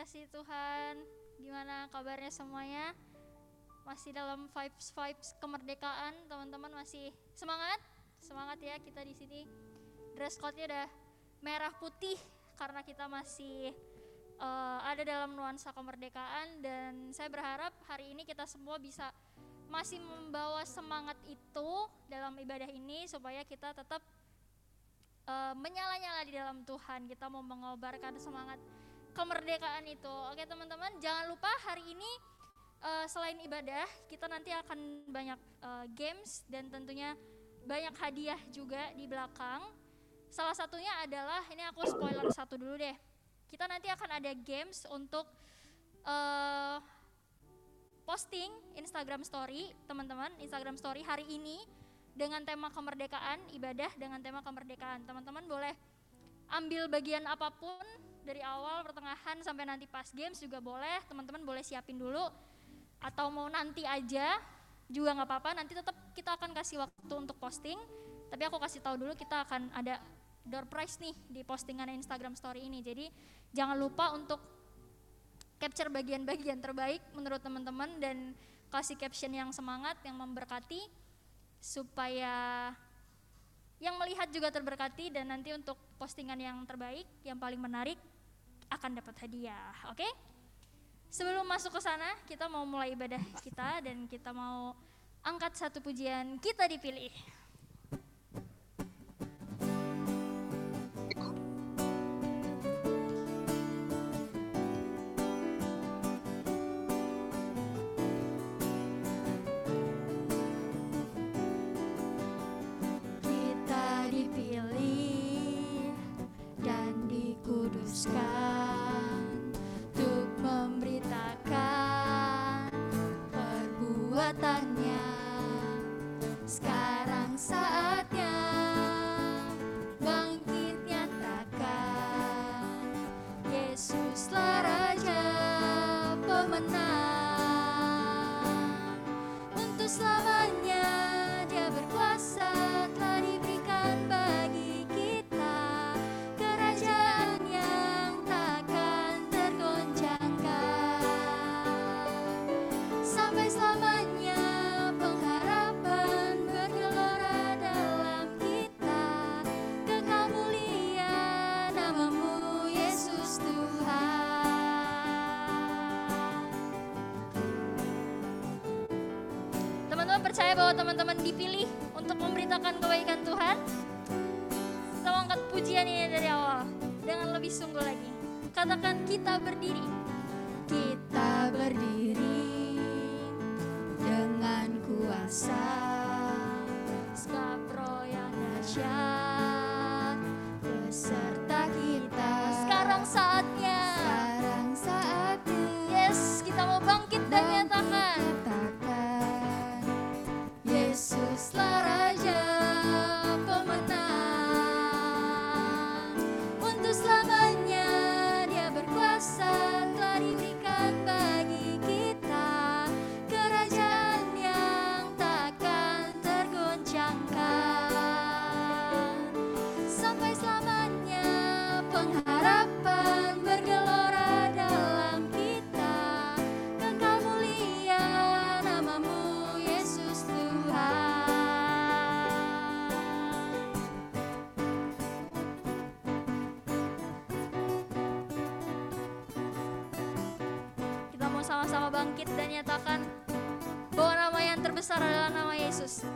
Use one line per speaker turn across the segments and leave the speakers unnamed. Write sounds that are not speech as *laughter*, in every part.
dikasih Tuhan, gimana kabarnya semuanya? Masih dalam vibes vibes kemerdekaan, teman-teman masih semangat? Semangat ya kita di sini. Dress code-nya udah merah putih karena kita masih uh, ada dalam nuansa kemerdekaan dan saya berharap hari ini kita semua bisa masih membawa semangat itu dalam ibadah ini supaya kita tetap uh, menyala-nyala di dalam Tuhan. Kita mau mengobarkan semangat kemerdekaan itu. Oke teman-teman, jangan lupa hari ini uh, selain ibadah, kita nanti akan banyak uh, games dan tentunya banyak hadiah juga di belakang. Salah satunya adalah ini aku spoiler satu dulu deh. Kita nanti akan ada games untuk uh, posting Instagram Story, teman-teman, Instagram Story hari ini dengan tema kemerdekaan, ibadah dengan tema kemerdekaan. Teman-teman boleh ambil bagian apa pun dari awal, pertengahan sampai nanti pas games juga boleh. Teman-teman boleh siapin dulu atau mau nanti aja juga nggak apa-apa. Nanti tetap kita akan kasih waktu untuk posting. Tapi aku kasih tahu dulu kita akan ada door prize nih di postingan Instagram Story ini. Jadi jangan lupa untuk capture bagian-bagian terbaik menurut teman-teman dan kasih caption yang semangat, yang memberkati supaya yang melihat juga terberkati dan nanti untuk postingan yang terbaik, yang paling menarik akan dapat hadiah. Oke? Okay? Sebelum masuk ke sana, kita mau mulai ibadah kita dan kita mau angkat satu pujian kita dipilih. Bahwa teman-teman dipilih untuk memberitakan kebaikan Tuhan? Kita angkat pujian ini dari awal dengan lebih sungguh lagi. Katakan kita berdiri. Nyatakan bahwa nama yang terbesar adalah nama Yesus.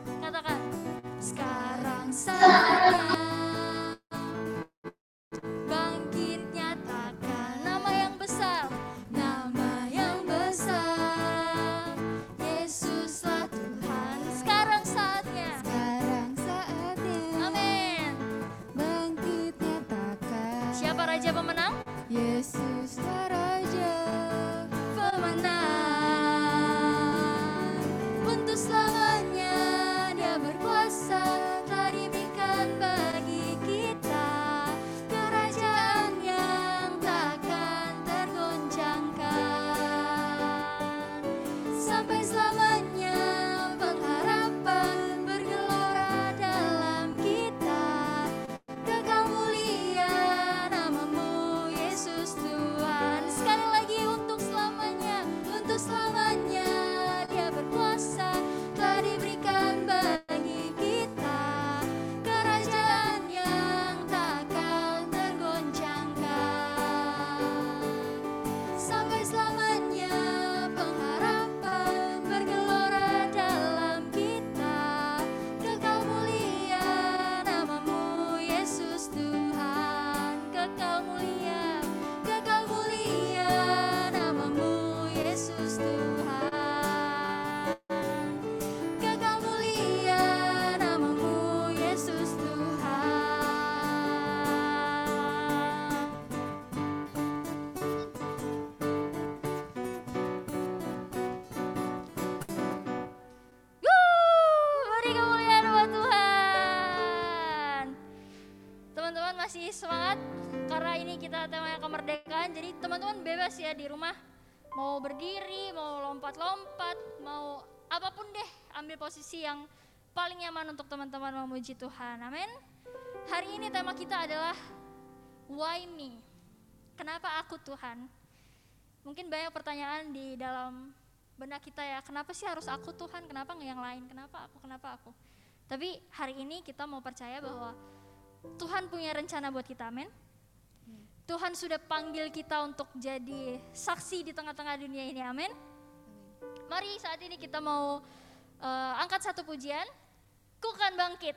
Di rumah mau berdiri, mau lompat-lompat, mau apa pun deh, ambil posisi yang paling nyaman untuk teman-teman memuji Tuhan. Amin. Hari ini tema kita adalah why me? Kenapa aku Tuhan? Mungkin banyak pertanyaan di dalam benak kita ya, kenapa sih harus aku Tuhan? Kenapa nggak yang lain? Kenapa aku? Kenapa aku? Tapi hari ini kita mau percaya bahwa Tuhan punya rencana buat kita, amin. Tuhan sudah panggil kita untuk jadi saksi di tengah-tengah dunia ini, amin. Mari saat ini kita mau uh, angkat satu pujian, ku kan bangkit.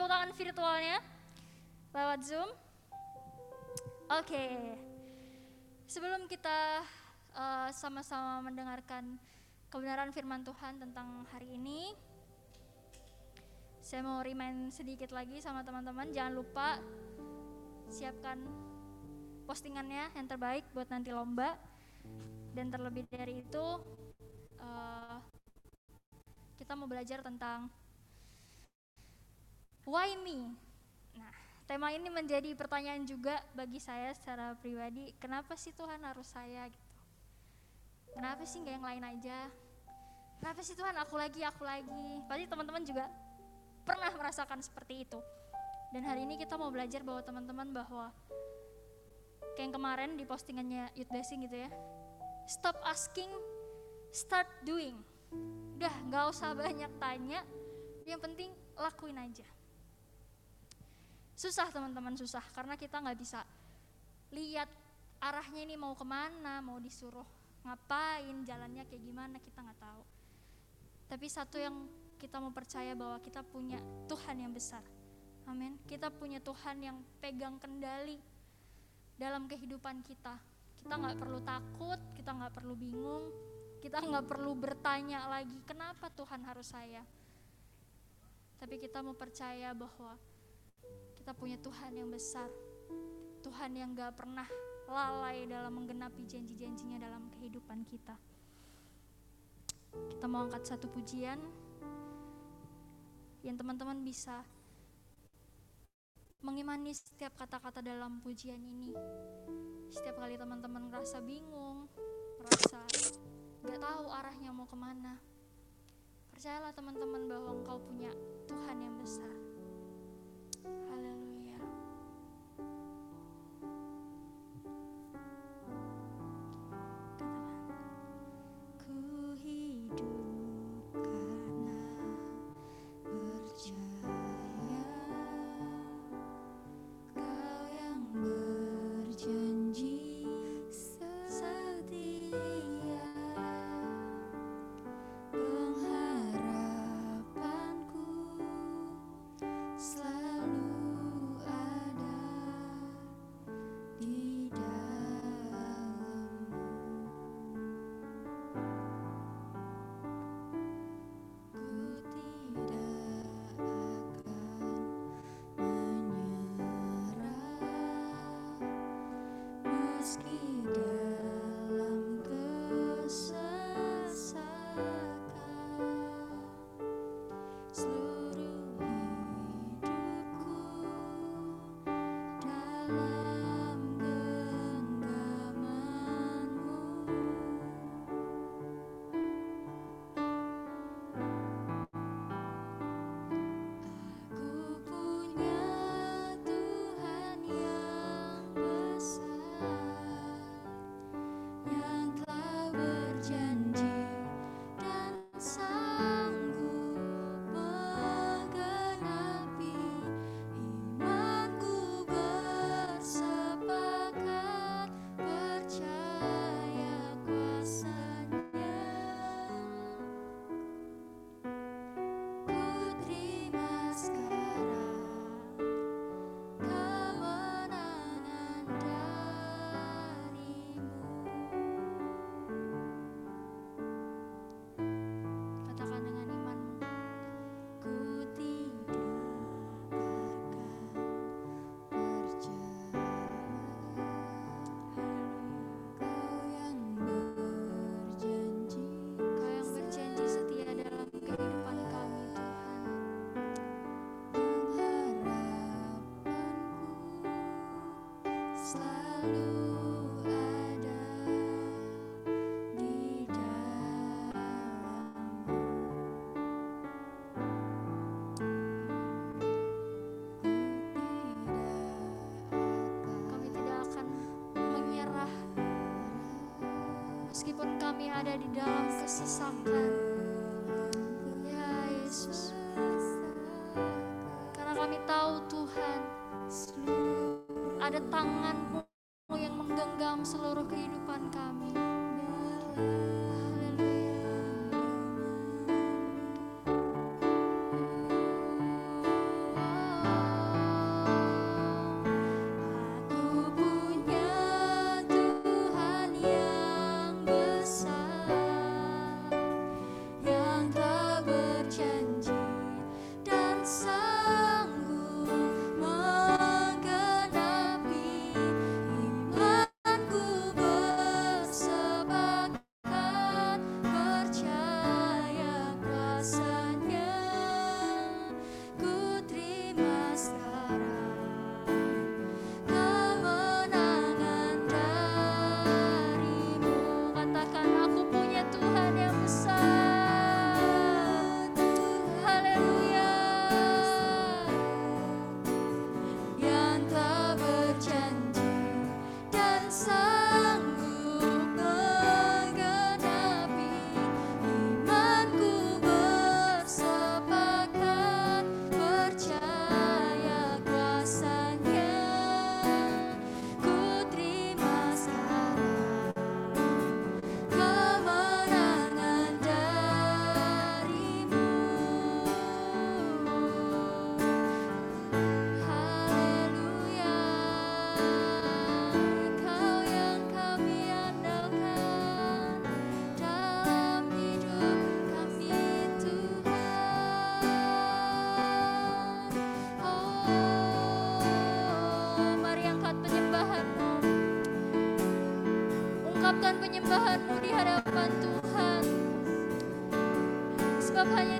Tepuk tangan virtualnya lewat Zoom. Oke. Sebelum kita eh, sama-sama mendengarkan kebenaran firman Tuhan tentang hari ini, saya mau remind sedikit lagi sama teman-teman, jangan lupa siapkan postingannya yang terbaik buat nanti lomba. Dan terlebih dari itu, eh, kita mau belajar tentang why me. Nah, tema ini menjadi pertanyaan juga bagi saya secara pribadi, kenapa sih Tuhan harus saya gitu? Kenapa sih nggak yang lain aja? Kenapa sih Tuhan aku lagi, aku lagi? Pasti teman-teman juga pernah merasakan seperti itu. Dan hari ini kita mau belajar bahwa teman-teman bahwa kayak yang kemarin di postingannya Youth Blessing gitu ya. Stop asking, start doing. Udah nggak usah banyak tanya, yang penting lakuin aja. Susah teman-teman susah karena kita nggak bisa lihat arahnya ini mau ke mana, mau disuruh ngapain, jalannya kayak gimana kita nggak tahu. Tapi satu yang kita mau percaya bahwa kita punya Tuhan yang besar. Amin. Kita punya Tuhan yang pegang kendali dalam kehidupan kita. Kita nggak perlu takut, kita nggak perlu bingung, kita nggak perlu bertanya lagi kenapa Tuhan harus saya. Tapi kita mau percaya bahwa kita punya Tuhan yang besar, Tuhan yang gak pernah lalai dalam menggenapi janji-janjinya dalam kehidupan kita. Kita mau angkat satu pujian yang teman-teman bisa mengimani setiap kata-kata dalam pujian ini. Setiap kali teman-teman merasa bingung, merasa gak tahu arahnya mau ke mana, percayalah teman-teman bahwa engkau punya Tuhan yang besar. Haleluya. Kami
ada di
dalam kesesakan. Ya Yesus, karena kami tahu Tuhan ada tanganmu 要攀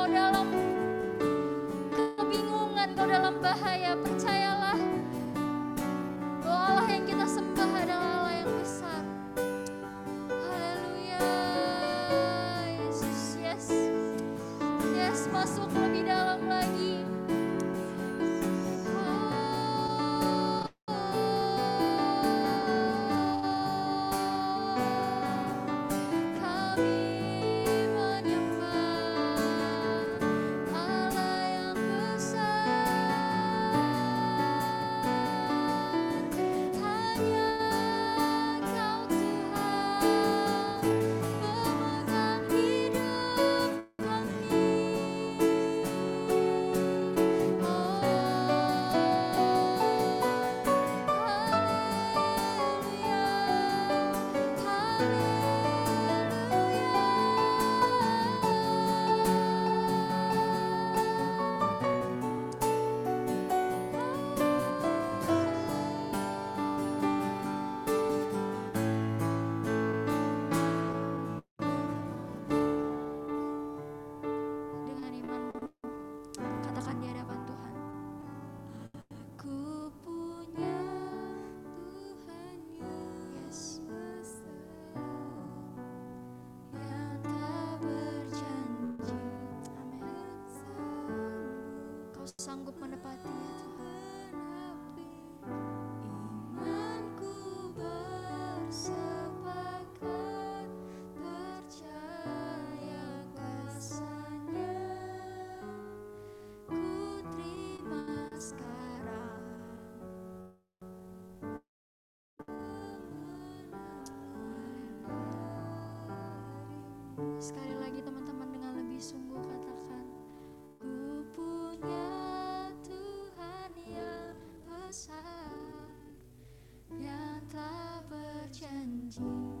engkau dalam kebingungan, engkau dalam bahaya, Sekali lagi teman-teman dengan lebih sungguh katakan Ku punya Tuhan yang besar Yang telah berjanji.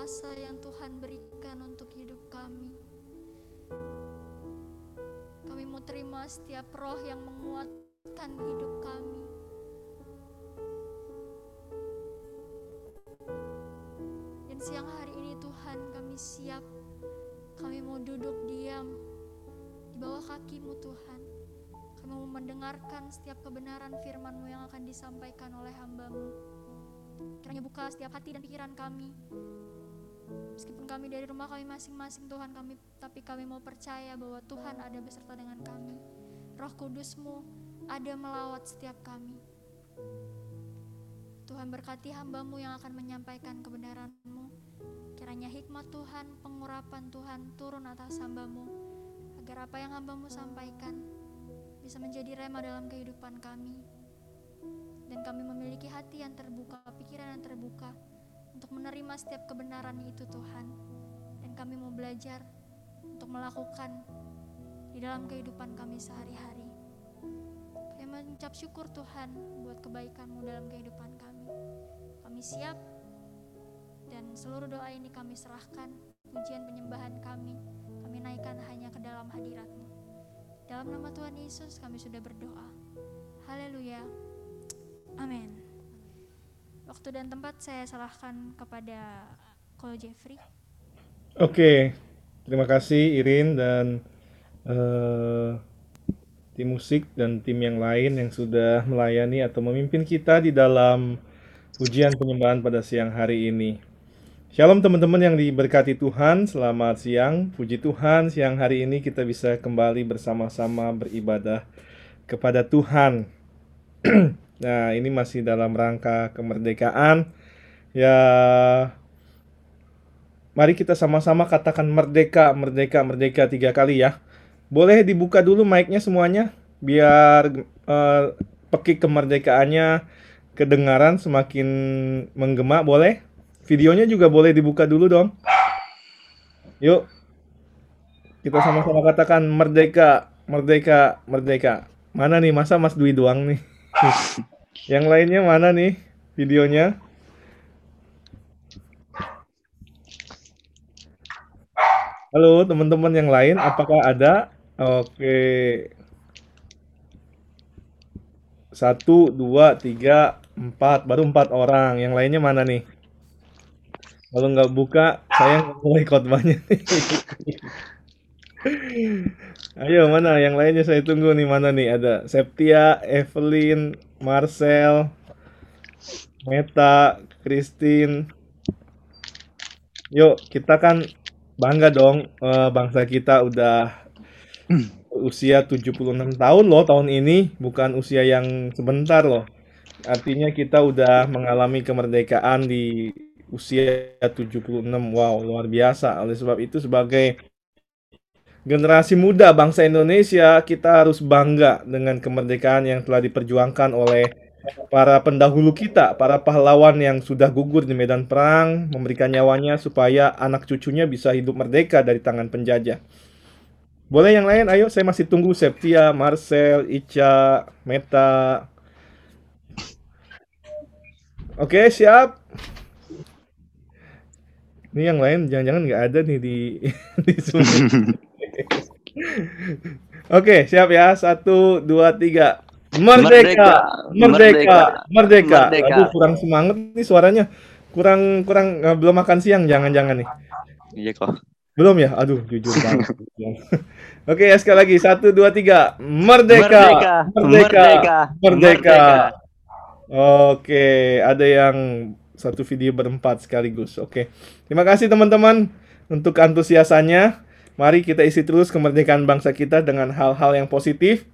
Kuasa yang Tuhan berikan untuk hidup kami. Kami mau terima setiap roh yang menguatkan hidup kami. Dan siang hari ini Tuhan kami siap, kami mau duduk diam di bawah kakimu Tuhan. Kami mau mendengarkan setiap kebenaran firman-Mu yang akan disampaikan oleh hambamu. Kiranya buka setiap hati dan pikiran kami. Meskipun kami dari rumah kami masing-masing Tuhan kami, tapi kami mau percaya bahwa Tuhan ada beserta dengan kami. Roh Kudus-Mu ada melawat setiap kami. Tuhan berkati hambamu yang akan menyampaikan kebenaran-Mu. Kiranya hikmat Tuhan, pengurapan Tuhan turun atas hambamu, agar apa yang hambamu sampaikan bisa menjadi rema dalam kehidupan kami. Dan kami memiliki hati yang terbuka, pikiran yang terbuka untuk menerima setiap kebenaran itu Tuhan. Dan kami mau belajar untuk melakukan di dalam kehidupan kami sehari-hari. Kami mengucap syukur Tuhan buat kebaikan-Mu dalam kehidupan kami. Kami siap dan seluruh doa ini kami serahkan pujian penyembahan kami kami naikkan hanya ke dalam hadirat-Mu dalam nama Tuhan Yesus kami sudah berdoa haleluya amin waktu dan tempat saya serahkan kepada Ko Jeffrey
Oke, terima kasih Irin dan eh, tim musik dan tim yang lain yang sudah melayani atau memimpin kita di dalam ujian penyembahan pada siang hari ini. Shalom teman-teman yang diberkati Tuhan, selamat siang. Puji Tuhan, siang hari ini kita bisa kembali bersama-sama beribadah kepada Tuhan. *clears throat* nah, ini masih dalam rangka kemerdekaan. Ya, Mari kita sama-sama katakan merdeka, merdeka, merdeka tiga kali ya. Boleh dibuka dulu mic-nya semuanya biar eh, pekik kemerdekaannya kedengaran semakin menggema, boleh? Videonya juga boleh dibuka dulu dong. Yuk. Kita sama-sama katakan merdeka, merdeka, merdeka. Mana nih? Masa Mas Dwi doang nih? Yang lainnya mana nih videonya? Halo teman-teman yang lain, apakah ada? Oke. Satu, dua, tiga, empat, baru empat orang. Yang lainnya mana nih? Kalau nggak buka, saya nggak mulai khotbahnya. *laughs* Ayo mana? Yang lainnya saya tunggu nih mana nih? Ada Septia, Evelyn, Marcel, Meta, Christine. Yuk, kita kan bangga dong eh, bangsa kita udah usia 76 tahun loh tahun ini, bukan usia yang sebentar loh. Artinya kita udah mengalami kemerdekaan di usia 76. Wow, luar biasa. Oleh sebab itu sebagai generasi muda bangsa Indonesia, kita harus bangga dengan kemerdekaan yang telah diperjuangkan oleh para pendahulu kita, para pahlawan yang sudah gugur di medan perang, memberikan nyawanya supaya anak cucunya bisa hidup merdeka dari tangan penjajah. Boleh yang lain? Ayo, saya masih tunggu Septia, Marcel, Ica, Meta. Oke, siap. Ini yang lain jangan-jangan nggak ada nih di *laughs* di Zoom. *laughs* Oke, siap ya. Satu, dua, tiga. Merdeka, merdeka, merdeka.
Merdeka.
Aduh, kurang semangat nih suaranya. Kurang, kurang eh, belum makan siang, jangan-jangan nih.
Iya kok.
Belum ya? Aduh, jujur banget. Oke, ya sekali lagi. Satu, dua, tiga. Merdeka,
Merdeka,
merdeka,
merdeka,
merdeka. Oke, ada yang satu video berempat sekaligus. Oke, terima kasih teman-teman untuk antusiasannya. Mari kita isi terus kemerdekaan bangsa kita dengan hal-hal yang positif.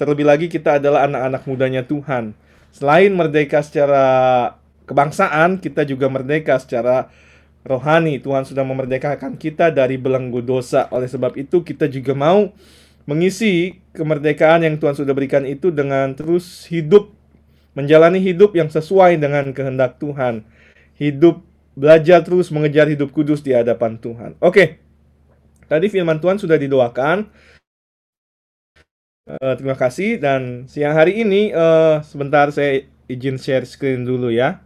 Terlebih lagi kita adalah anak-anak mudanya Tuhan. Selain merdeka secara kebangsaan, kita juga merdeka secara rohani. Tuhan sudah memerdekakan kita dari belenggu dosa. Oleh sebab itu kita juga mau mengisi kemerdekaan yang Tuhan sudah berikan itu dengan terus hidup menjalani hidup yang sesuai dengan kehendak Tuhan. Hidup belajar terus mengejar hidup kudus di hadapan Tuhan. Oke. Tadi firman Tuhan sudah didoakan. Eh, terima kasih dan siang hari ini eh, sebentar saya izin share screen dulu ya.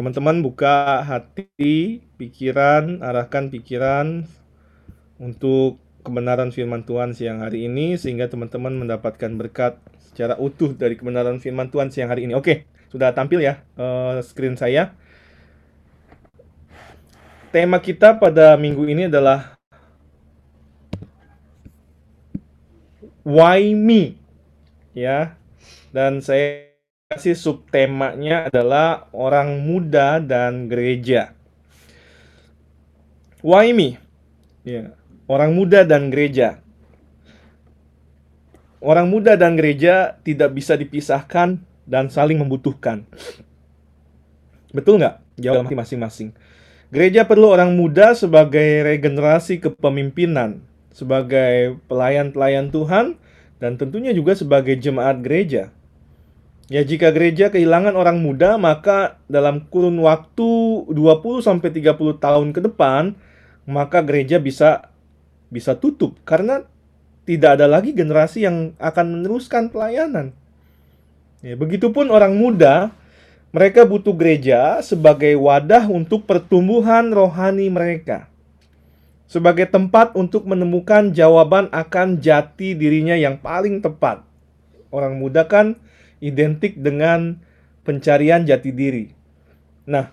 teman-teman buka hati, pikiran, arahkan pikiran untuk kebenaran firman Tuhan siang hari ini sehingga teman-teman mendapatkan berkat secara utuh dari kebenaran firman Tuhan siang hari ini. Oke, sudah tampil ya uh, screen saya. Tema kita pada minggu ini adalah Why Me? Ya. Dan saya kasih subtemanya adalah orang muda dan gereja. Why me? Ya, orang muda dan gereja. Orang muda dan gereja tidak bisa dipisahkan dan saling membutuhkan. Betul nggak? Jawab masing-masing. Gereja perlu orang muda sebagai regenerasi kepemimpinan, sebagai pelayan-pelayan Tuhan, dan tentunya juga sebagai jemaat gereja. Ya jika gereja kehilangan orang muda maka dalam kurun waktu 20 sampai 30 tahun ke depan maka gereja bisa bisa tutup karena tidak ada lagi generasi yang akan meneruskan pelayanan. Ya, begitupun orang muda mereka butuh gereja sebagai wadah untuk pertumbuhan rohani mereka. Sebagai tempat untuk menemukan jawaban akan jati dirinya yang paling tepat. Orang muda kan identik dengan pencarian jati diri. Nah,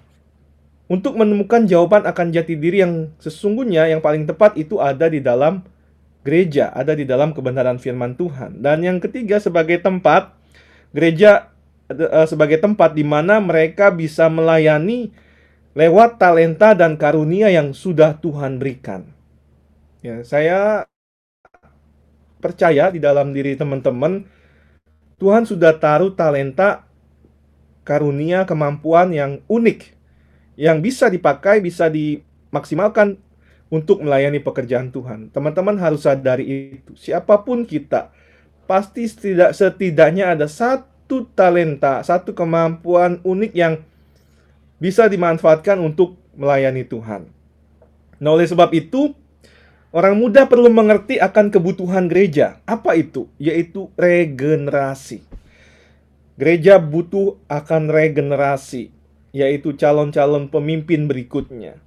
untuk menemukan jawaban akan jati diri yang sesungguhnya yang paling tepat itu ada di dalam gereja, ada di dalam kebenaran firman Tuhan. Dan yang ketiga sebagai tempat gereja uh, sebagai tempat di mana mereka bisa melayani lewat talenta dan karunia yang sudah Tuhan berikan. Ya, saya percaya di dalam diri teman-teman Tuhan sudah taruh talenta, karunia, kemampuan yang unik yang bisa dipakai, bisa dimaksimalkan untuk melayani pekerjaan Tuhan. Teman-teman harus sadari itu. Siapa pun kita, pasti setidak setidaknya ada satu talenta, satu kemampuan unik yang bisa dimanfaatkan untuk melayani Tuhan. Nah, oleh sebab itu, Orang muda perlu mengerti akan kebutuhan gereja. Apa itu? Yaitu regenerasi. Gereja butuh akan regenerasi, yaitu calon-calon pemimpin berikutnya.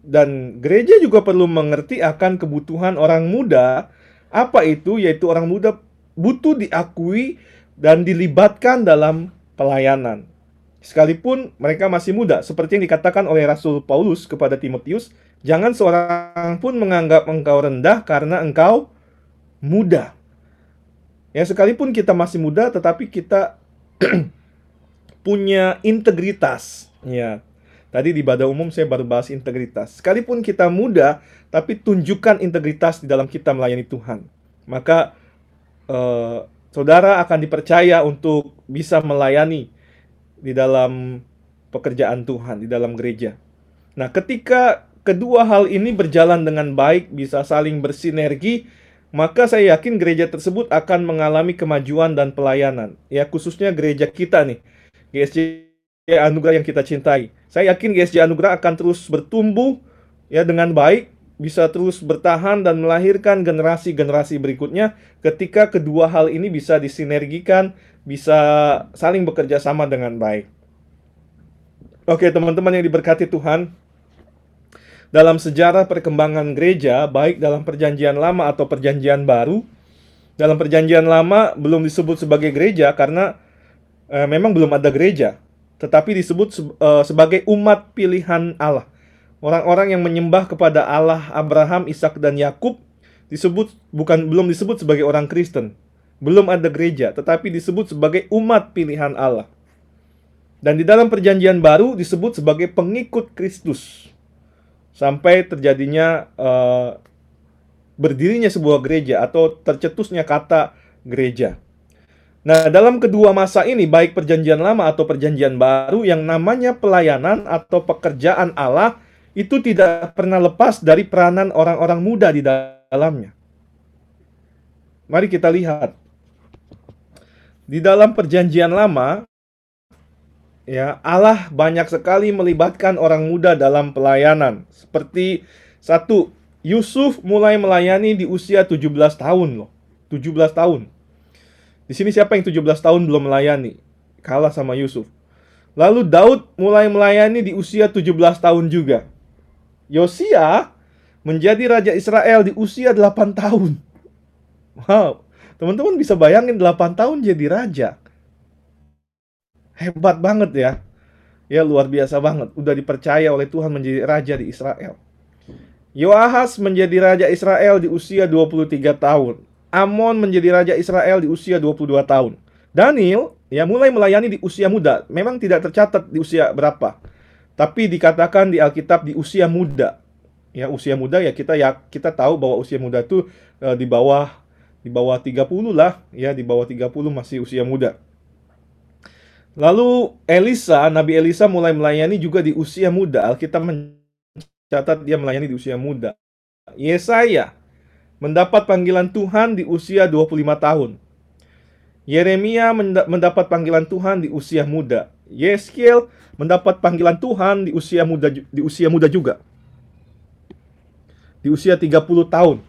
Dan gereja juga perlu mengerti akan kebutuhan orang muda. Apa itu? Yaitu orang muda butuh diakui dan dilibatkan dalam pelayanan. Sekalipun mereka masih muda, seperti yang dikatakan oleh Rasul Paulus kepada Timotius, Jangan seorang pun menganggap engkau rendah karena engkau muda. Ya sekalipun kita masih muda tetapi kita *clears throat* punya integritas. Ya. Tadi di badan umum saya baru bahas integritas. Sekalipun kita muda tapi tunjukkan integritas di dalam kita melayani Tuhan. Maka eh, saudara akan dipercaya untuk bisa melayani di dalam pekerjaan Tuhan, di dalam gereja. Nah, ketika kedua hal ini berjalan dengan baik, bisa saling bersinergi, maka saya yakin gereja tersebut akan mengalami kemajuan dan pelayanan. Ya, khususnya gereja kita nih, GSJ Anugerah yang kita cintai. Saya yakin GSJ Anugerah akan terus bertumbuh ya dengan baik, bisa terus bertahan dan melahirkan generasi-generasi berikutnya ketika kedua hal ini bisa disinergikan, bisa saling bekerja sama dengan baik. Oke, teman-teman yang diberkati Tuhan, dalam sejarah perkembangan gereja, baik dalam Perjanjian Lama atau Perjanjian Baru. Dalam Perjanjian Lama belum disebut sebagai gereja karena e, memang belum ada gereja, tetapi disebut se e, sebagai umat pilihan Allah. Orang-orang yang menyembah kepada Allah Abraham, Ishak dan Yakub disebut bukan belum disebut sebagai orang Kristen. Belum ada gereja, tetapi disebut sebagai umat pilihan Allah. Dan di dalam perjanjian baru disebut sebagai pengikut Kristus sampai terjadinya uh, berdirinya sebuah gereja atau tercetusnya kata gereja. Nah, dalam kedua masa ini, baik Perjanjian Lama atau Perjanjian Baru, yang namanya pelayanan atau pekerjaan Allah itu tidak pernah lepas dari peranan orang-orang muda di dalamnya. Mari kita lihat. Di dalam Perjanjian Lama, Ya, Allah banyak sekali melibatkan orang muda dalam pelayanan. Seperti satu, Yusuf mulai melayani di usia 17 tahun loh. 17 tahun. Di sini siapa yang 17 tahun belum melayani? Kalah sama Yusuf. Lalu Daud mulai melayani di usia 17 tahun juga. Yosia menjadi raja Israel di usia 8 tahun. Wow, teman-teman bisa bayangin 8 tahun jadi raja. Hebat banget ya. Ya luar biasa banget. Udah dipercaya oleh Tuhan menjadi raja di Israel. Yoahas menjadi raja Israel di usia 23 tahun. Amon menjadi raja Israel di usia 22 tahun. Daniel ya mulai melayani di usia muda. Memang tidak tercatat di usia berapa. Tapi dikatakan di Alkitab di usia muda. Ya, usia muda ya kita ya kita tahu bahwa usia muda itu uh, di bawah di bawah 30 lah, ya di bawah 30 masih usia muda. Lalu Elisa, Nabi Elisa mulai melayani juga di usia muda. Alkitab mencatat dia melayani di usia muda. Yesaya mendapat panggilan Tuhan di usia 25 tahun. Yeremia mendapat panggilan Tuhan di usia muda. Yeskiel mendapat panggilan Tuhan di usia muda di usia muda juga. Di usia 30 tahun.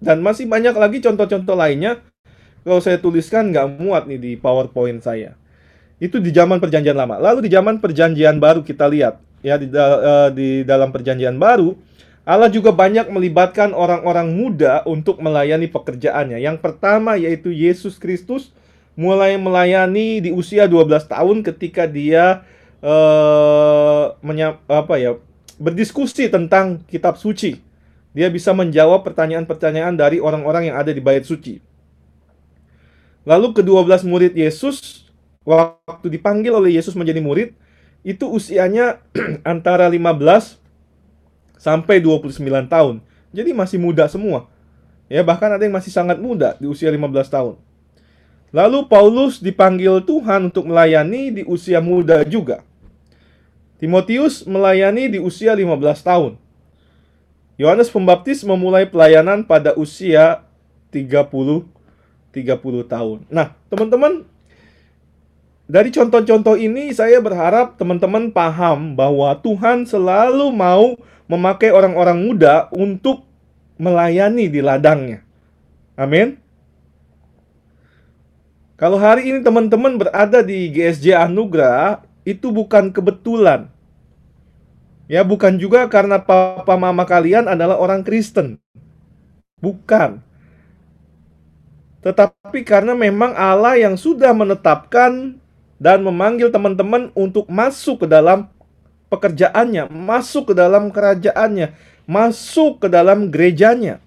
Dan masih banyak lagi contoh-contoh lainnya. Kalau saya tuliskan nggak muat nih di PowerPoint saya. Itu di zaman perjanjian lama. Lalu di zaman perjanjian baru kita lihat ya di, uh, di dalam perjanjian baru Allah juga banyak melibatkan orang-orang muda untuk melayani pekerjaannya. Yang pertama yaitu Yesus Kristus mulai melayani di usia 12 tahun ketika dia uh, menya, apa ya berdiskusi tentang kitab suci. Dia bisa menjawab pertanyaan-pertanyaan dari orang-orang yang ada di bait suci. Lalu kedua belas murid Yesus waktu dipanggil oleh Yesus menjadi murid itu usianya *clears throat* antara 15 sampai 29 tahun. Jadi masih muda semua. Ya, bahkan ada yang masih sangat muda di usia 15 tahun. Lalu Paulus dipanggil Tuhan untuk melayani di usia muda juga. Timotius melayani di usia 15 tahun. Yohanes Pembaptis memulai pelayanan pada usia 30 30 tahun. Nah, teman-teman, dari contoh-contoh ini saya berharap teman-teman paham bahwa Tuhan selalu mau memakai orang-orang muda untuk melayani di ladangnya. Amin. Kalau hari ini teman-teman berada di GSJ Anugerah, itu bukan kebetulan. Ya, bukan juga karena papa mama kalian adalah orang Kristen. Bukan. Tetapi karena memang Allah yang sudah menetapkan dan memanggil teman-teman untuk masuk ke dalam pekerjaannya, masuk ke dalam kerajaannya, masuk ke dalam gerejanya.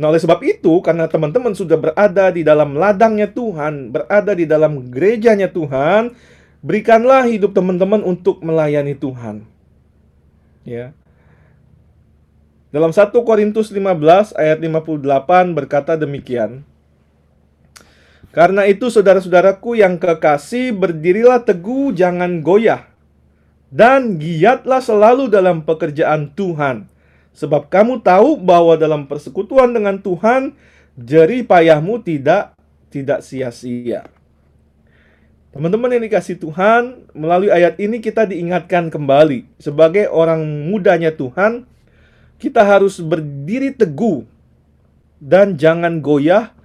Nah, oleh sebab itu, karena teman-teman sudah berada di dalam ladangnya Tuhan, berada di dalam gerejanya Tuhan, berikanlah hidup teman-teman untuk melayani Tuhan. Ya. Dalam 1 Korintus 15 ayat 58 berkata demikian. Karena itu saudara-saudaraku yang kekasih berdirilah teguh jangan goyah dan giatlah selalu dalam pekerjaan Tuhan. Sebab kamu tahu bahwa dalam persekutuan dengan Tuhan, jeri payahmu tidak tidak sia-sia. Teman-teman yang dikasih Tuhan, melalui ayat ini kita diingatkan kembali sebagai orang mudanya Tuhan, kita harus berdiri teguh dan jangan goyah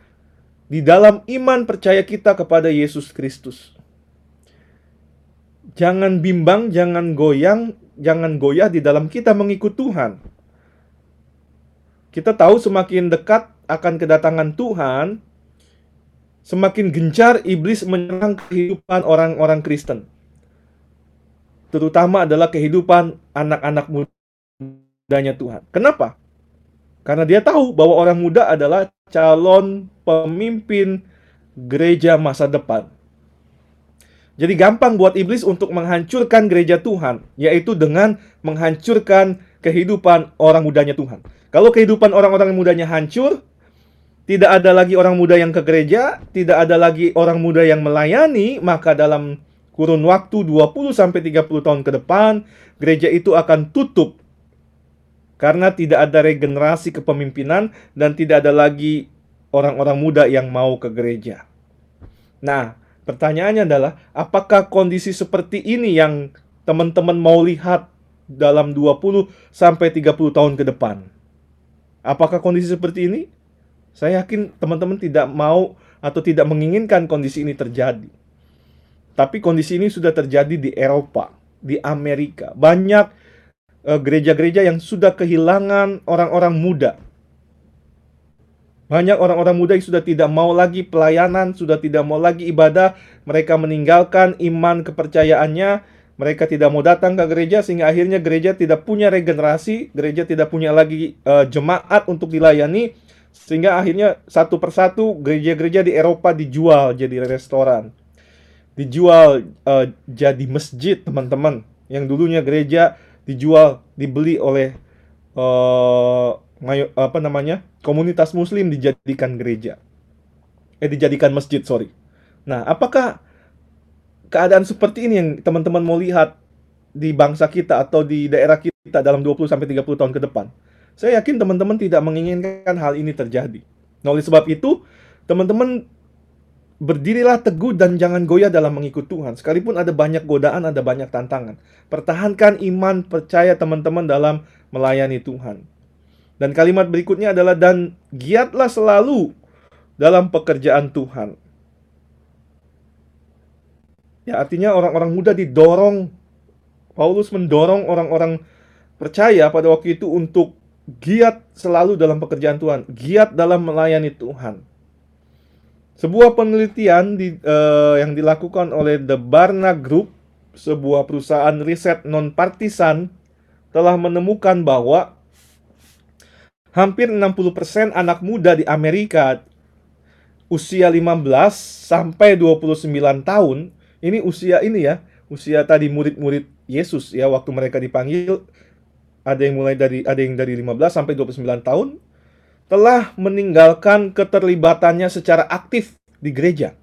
di dalam iman percaya kita kepada Yesus Kristus. Jangan bimbang, jangan goyang, jangan goyah di dalam kita mengikut Tuhan. Kita tahu semakin dekat akan kedatangan Tuhan, semakin gencar iblis menyerang kehidupan orang-orang Kristen. Terutama adalah kehidupan anak-anak mudanya Tuhan. Kenapa? Karena dia tahu bahwa orang muda adalah calon pemimpin gereja masa depan. Jadi gampang buat iblis untuk menghancurkan gereja Tuhan, yaitu dengan menghancurkan kehidupan orang mudanya Tuhan. Kalau kehidupan orang-orang mudanya hancur, tidak ada lagi orang muda yang ke gereja, tidak ada lagi orang muda yang melayani, maka dalam kurun waktu 20 sampai 30 tahun ke depan, gereja itu akan tutup. Karena tidak ada regenerasi kepemimpinan dan tidak ada lagi orang-orang muda yang mau ke gereja. Nah, Pertanyaannya adalah, apakah kondisi seperti ini yang teman-teman mau lihat dalam 20 sampai 30 tahun ke depan? Apakah kondisi seperti ini? Saya yakin teman-teman tidak mau atau tidak menginginkan kondisi ini terjadi. Tapi kondisi ini sudah terjadi di Eropa, di Amerika. Banyak eh, gereja-gereja yang sudah kehilangan orang-orang muda. Banyak orang-orang muda yang sudah tidak mau lagi pelayanan, sudah tidak mau lagi ibadah. Mereka meninggalkan iman kepercayaannya. Mereka tidak mau datang ke gereja sehingga akhirnya gereja tidak punya regenerasi, gereja tidak punya lagi eh, jemaat untuk dilayani sehingga akhirnya satu persatu gereja-gereja di Eropa dijual jadi restoran. Dijual eh, jadi masjid, teman-teman. Yang dulunya gereja dijual, dibeli oleh eh mayo- apa namanya? komunitas muslim dijadikan gereja. Eh dijadikan masjid, sorry. Nah, apakah keadaan seperti ini yang teman-teman mau lihat di bangsa kita atau di daerah kita dalam 20 sampai 30 tahun ke depan? Saya yakin teman-teman tidak menginginkan hal ini terjadi. Nah, oleh sebab itu, teman-teman berdirilah teguh dan jangan goyah dalam mengikut Tuhan. Sekalipun ada banyak godaan, ada banyak tantangan. Pertahankan iman, percaya teman-teman dalam melayani Tuhan. Dan kalimat berikutnya adalah dan giatlah selalu dalam pekerjaan Tuhan. Ya, artinya orang-orang muda didorong Paulus mendorong orang-orang percaya pada waktu itu untuk giat selalu dalam pekerjaan Tuhan, giat dalam melayani Tuhan. Sebuah penelitian di, eh, yang dilakukan oleh The Barna Group, sebuah perusahaan riset non-partisan, telah menemukan bahwa hampir 60% anak muda di Amerika usia 15 sampai 29 tahun, ini usia ini ya, usia tadi murid-murid Yesus ya waktu mereka dipanggil ada yang mulai dari ada yang dari 15 sampai 29 tahun telah meninggalkan keterlibatannya secara aktif di gereja.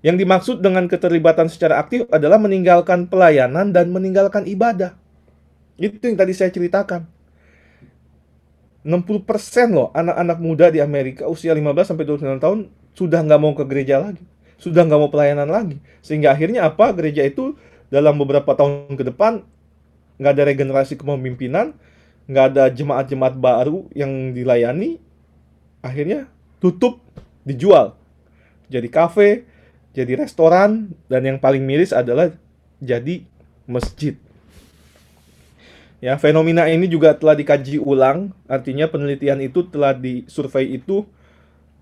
Yang dimaksud dengan keterlibatan secara aktif adalah meninggalkan pelayanan dan meninggalkan ibadah. Itu yang tadi saya ceritakan. 60% loh anak-anak muda di Amerika usia 15 sampai 29 tahun sudah nggak mau ke gereja lagi. Sudah nggak mau pelayanan lagi. Sehingga akhirnya apa? Gereja itu dalam beberapa tahun ke depan nggak ada regenerasi kepemimpinan, nggak ada jemaat-jemaat baru yang dilayani, akhirnya tutup, dijual. Jadi kafe, jadi restoran, dan yang paling miris adalah jadi masjid. Ya, fenomena ini juga telah dikaji ulang, artinya penelitian itu telah di survei itu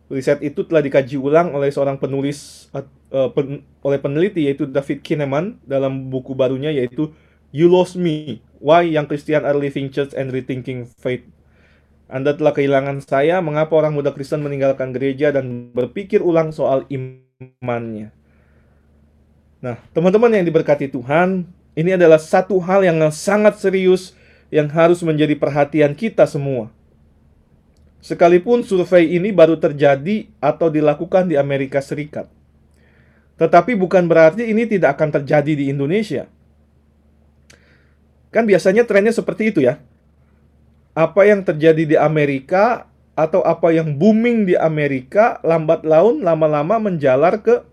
riset itu telah dikaji ulang oleh seorang penulis uh, pen- oleh peneliti yaitu David Kinnaman dalam buku barunya yaitu You Lost Me: Why Young Christian Are Leaving Church and Rethinking Faith. Anda telah kehilangan saya, mengapa orang muda Kristen meninggalkan gereja dan berpikir ulang soal imannya. Nah, teman-teman yang diberkati Tuhan, ini adalah satu hal yang sangat serius yang harus menjadi perhatian kita semua. Sekalipun survei ini baru terjadi atau dilakukan di Amerika Serikat. Tetapi bukan berarti ini tidak akan terjadi di Indonesia. Kan biasanya trennya seperti itu ya. Apa yang terjadi di Amerika atau apa yang booming di Amerika lambat laun lama-lama menjalar ke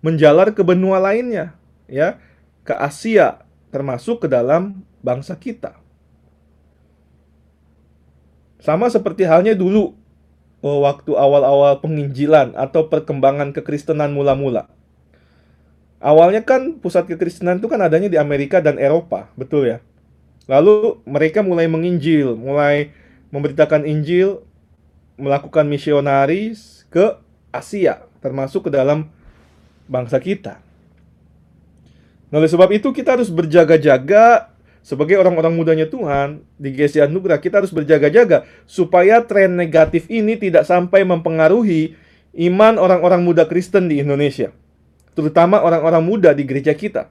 menjalar ke benua lainnya, ya, ke Asia termasuk ke dalam bangsa kita. Sama seperti halnya dulu oh, waktu awal-awal penginjilan atau perkembangan kekristenan mula-mula. Awalnya kan pusat kekristenan itu kan adanya di Amerika dan Eropa, betul ya? Lalu mereka mulai menginjil, mulai memberitakan Injil, melakukan misionaris ke Asia, termasuk ke dalam bangsa kita. Nah, oleh sebab itu kita harus berjaga-jaga sebagai orang-orang mudanya Tuhan di GC Anugerah kita harus berjaga-jaga supaya tren negatif ini tidak sampai mempengaruhi iman orang-orang muda Kristen di Indonesia, terutama orang-orang muda di gereja kita.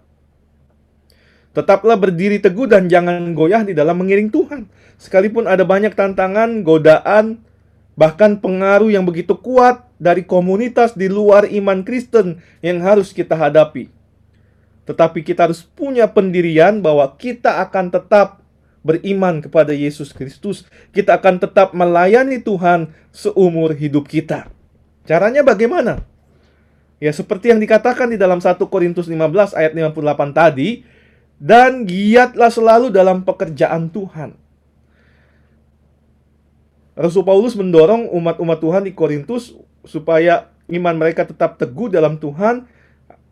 Tetaplah berdiri teguh dan jangan goyah di dalam mengiring Tuhan. Sekalipun ada banyak tantangan, godaan, bahkan pengaruh yang begitu kuat dari komunitas di luar iman Kristen yang harus kita hadapi. Tetapi kita harus punya pendirian bahwa kita akan tetap beriman kepada Yesus Kristus. Kita akan tetap melayani Tuhan seumur hidup kita. Caranya bagaimana? Ya seperti yang dikatakan di dalam 1 Korintus 15 ayat 58 tadi, dan giatlah selalu dalam pekerjaan Tuhan. Rasul Paulus mendorong umat-umat Tuhan di Korintus supaya iman mereka tetap teguh dalam Tuhan,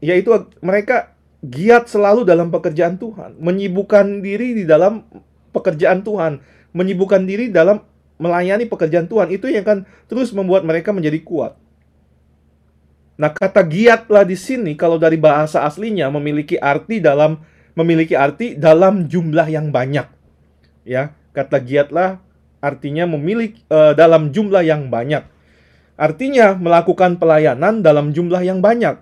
yaitu mereka giat selalu dalam pekerjaan Tuhan, menyibukkan diri di dalam pekerjaan Tuhan, menyibukkan diri dalam melayani pekerjaan Tuhan. Itu yang akan terus membuat mereka menjadi kuat. Nah, kata giatlah di sini kalau dari bahasa aslinya memiliki arti dalam memiliki arti dalam jumlah yang banyak. Ya, kata giatlah artinya memiliki uh, dalam jumlah yang banyak. Artinya melakukan pelayanan dalam jumlah yang banyak.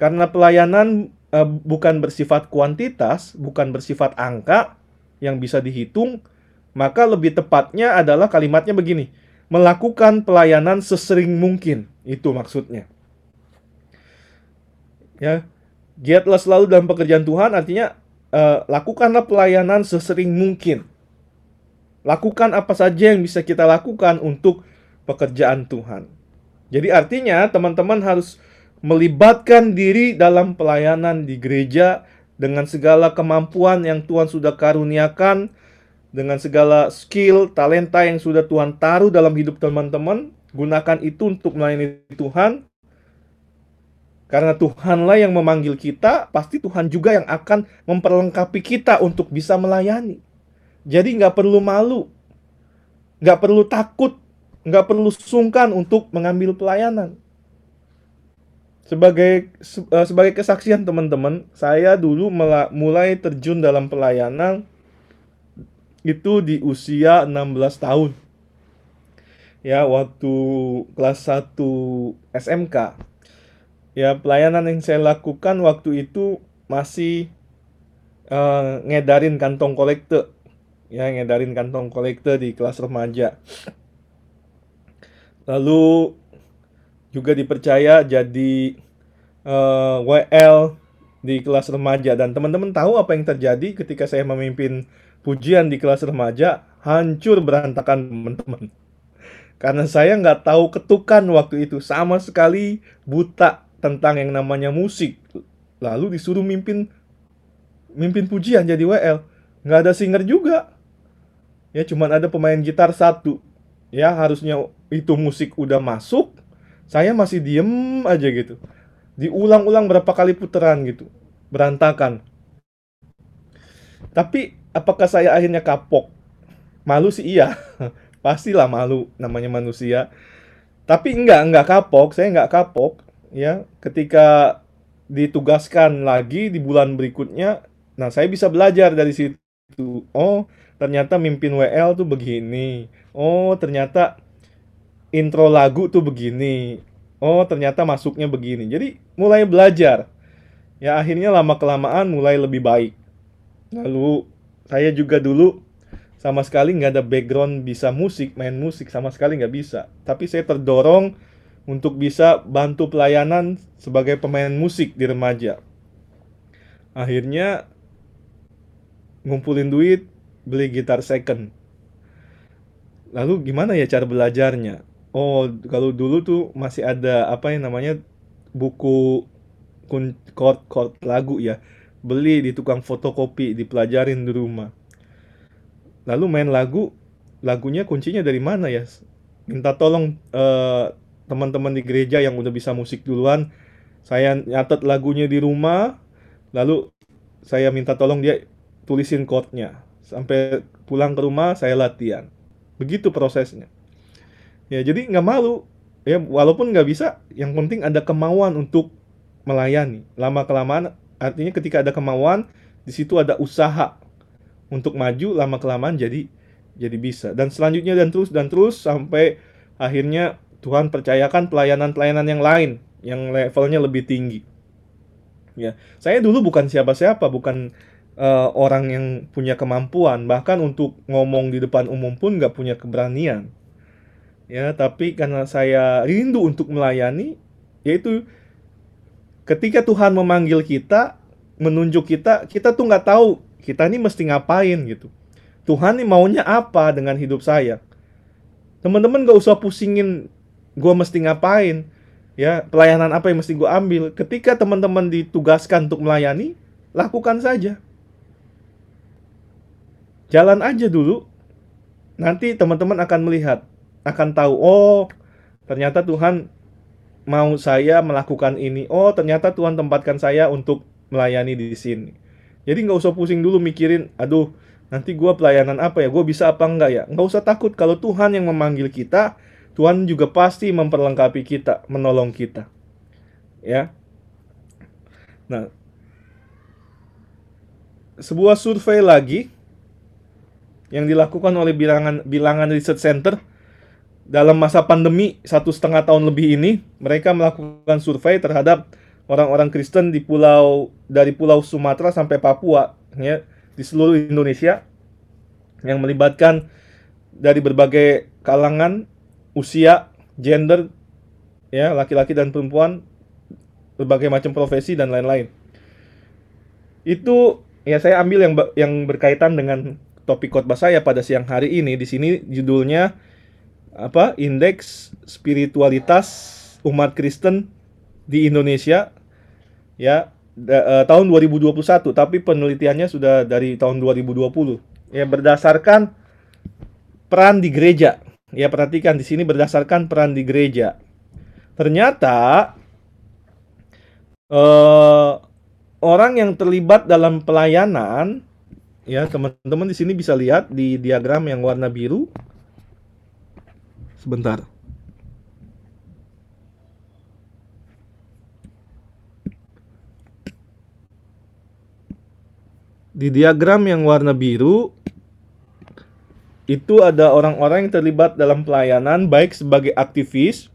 Karena pelayanan uh, bukan bersifat kuantitas, bukan bersifat angka yang bisa dihitung, maka lebih tepatnya adalah kalimatnya begini: melakukan pelayanan sesering mungkin. Itu maksudnya. Ya, giatlah selalu dalam pekerjaan Tuhan artinya uh, lakukanlah pelayanan sesering mungkin. Lakukan apa saja yang bisa kita lakukan untuk pekerjaan Tuhan. Jadi artinya teman-teman harus melibatkan diri dalam pelayanan di gereja dengan segala kemampuan yang Tuhan sudah karuniakan, dengan segala skill, talenta yang sudah Tuhan taruh dalam hidup teman-teman, gunakan itu untuk melayani Tuhan. Karena Tuhanlah yang memanggil kita, pasti Tuhan juga yang akan memperlengkapi kita untuk bisa melayani. Jadi nggak perlu malu, nggak perlu takut, nggak perlu sungkan untuk mengambil pelayanan sebagai uh, sebagai kesaksian teman-teman, saya dulu mulai terjun dalam pelayanan itu di usia 16 tahun. Ya, waktu kelas 1 SMK. Ya, pelayanan yang saya lakukan waktu itu masih uh, ngedarin kantong kolektor. Ya, ngedarin kantong kolektor di kelas remaja. Lalu juga dipercaya jadi uh, eh, WL di kelas remaja. Dan teman-teman tahu apa yang terjadi ketika saya memimpin pujian di kelas remaja? Hancur berantakan teman-teman. Karena saya nggak tahu ketukan waktu itu. Sama sekali buta tentang yang namanya musik. Lalu disuruh mimpin mimpin pujian jadi WL nggak ada singer juga. Ya cuman ada pemain gitar satu. Ya harusnya itu musik udah masuk saya masih diem aja gitu. Diulang-ulang berapa kali putaran gitu. Berantakan. Tapi apakah saya akhirnya kapok? Malu sih iya. *laughs* Pastilah malu namanya manusia. Tapi enggak, enggak kapok. Saya enggak kapok. Ya, ketika ditugaskan lagi di bulan berikutnya, nah saya bisa belajar dari situ. Oh, ternyata mimpin WL tuh begini. Oh, ternyata intro lagu tuh begini. Oh, ternyata masuknya begini. Jadi mulai belajar. Ya akhirnya lama kelamaan mulai lebih baik. Lalu saya juga dulu sama sekali nggak ada background bisa musik, main musik sama sekali nggak bisa. Tapi saya terdorong untuk bisa bantu pelayanan sebagai pemain musik di remaja. Akhirnya ngumpulin duit, beli gitar second. Lalu gimana ya cara belajarnya? Oh, kalau dulu tuh masih ada apa yang namanya buku kun chord chord lagu ya. Beli di tukang fotokopi, dipelajarin di rumah. Lalu main lagu, lagunya kuncinya dari mana ya? Minta tolong uh, teman-teman di gereja yang udah bisa musik duluan, saya nyatet lagunya di rumah, lalu saya minta tolong dia tulisin chordnya. Sampai pulang ke rumah saya latihan. Begitu prosesnya ya jadi nggak malu. Ya walaupun nggak bisa yang penting ada kemauan untuk melayani. Lama kelamaan artinya ketika ada kemauan di situ ada usaha untuk maju lama kelamaan jadi jadi bisa. Dan selanjutnya dan terus dan terus sampai akhirnya Tuhan percayakan pelayanan-pelayanan yang lain yang levelnya lebih tinggi. Ya saya dulu bukan siapa-siapa bukan uh, orang yang punya kemampuan. Bahkan untuk ngomong di depan umum pun nggak punya keberanian ya tapi karena saya rindu untuk melayani yaitu ketika Tuhan memanggil kita menunjuk kita kita tuh nggak tahu kita ini mesti ngapain gitu. Tuhan ini maunya apa dengan hidup saya? Teman-teman gak usah pusingin gue mesti ngapain. Ya pelayanan apa yang mesti gue ambil? Ketika teman-teman ditugaskan untuk melayani lakukan saja. Jalan aja dulu. Nanti teman-teman akan melihat akan tahu oh ternyata Tuhan mau saya melakukan ini? Oh, ternyata Tuhan tempatkan saya untuk melayani di sini. Jadi nggak usah pusing dulu mikirin, aduh, nanti gua pelayanan apa ya? Gue bisa apa enggak ya? Nggak usah takut kalau Tuhan yang memanggil kita, Tuhan juga pasti memperlengkapi kita, menolong kita. Ya. Nah, sebuah survei lagi yang dilakukan oleh bilangan bilangan research center dalam masa pandemi satu setengah tahun lebih ini mereka melakukan survei terhadap orang-orang Kristen di pulau dari pulau Sumatera sampai Papua ya di seluruh Indonesia yang melibatkan dari berbagai kalangan usia gender ya laki-laki dan perempuan berbagai macam profesi dan lain-lain. Itu ya saya ambil yang yang berkaitan dengan topik khotbah saya pada siang hari ini. Di sini judulnya apa indeks spiritualitas umat Kristen di Indonesia ya da, uh, tahun 2021 tapi penelitiannya sudah dari tahun 2020 ya berdasarkan peran di gereja. Ya perhatikan di sini berdasarkan peran di gereja. Ternyata uh, orang yang terlibat dalam pelayanan ya teman-teman di sini bisa lihat di diagram yang warna biru Sebentar. Di diagram yang warna biru itu ada orang-orang yang terlibat dalam pelayanan baik sebagai aktivis.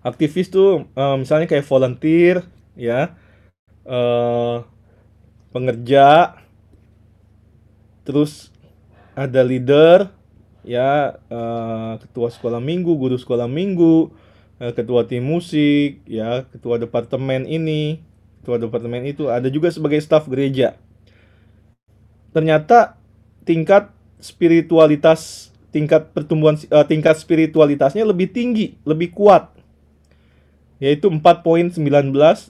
Aktivis tuh uh, misalnya kayak volunteer ya. Uh, pengerja terus ada leader ya uh, ketua sekolah minggu, guru sekolah minggu, uh, ketua tim musik, ya ketua departemen ini, ketua departemen itu, ada juga sebagai staf gereja. Ternyata tingkat spiritualitas, tingkat pertumbuhan, uh, tingkat spiritualitasnya lebih tinggi, lebih kuat, yaitu 4.19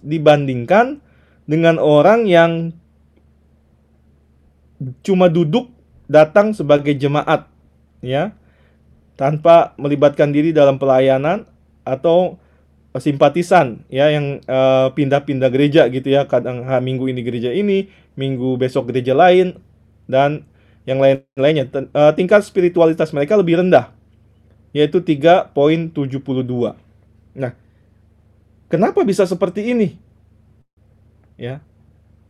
dibandingkan dengan orang yang cuma duduk datang sebagai jemaat ya tanpa melibatkan diri dalam pelayanan atau simpatisan ya yang pindah pindah-pindah gereja gitu ya. Kadang ha, minggu ini gereja ini minggu besok gereja lain dan yang lain-lainnya. Uh, tingkat spiritualitas mereka lebih rendah yaitu 3.72 nah kenapa bisa seperti ini? Ya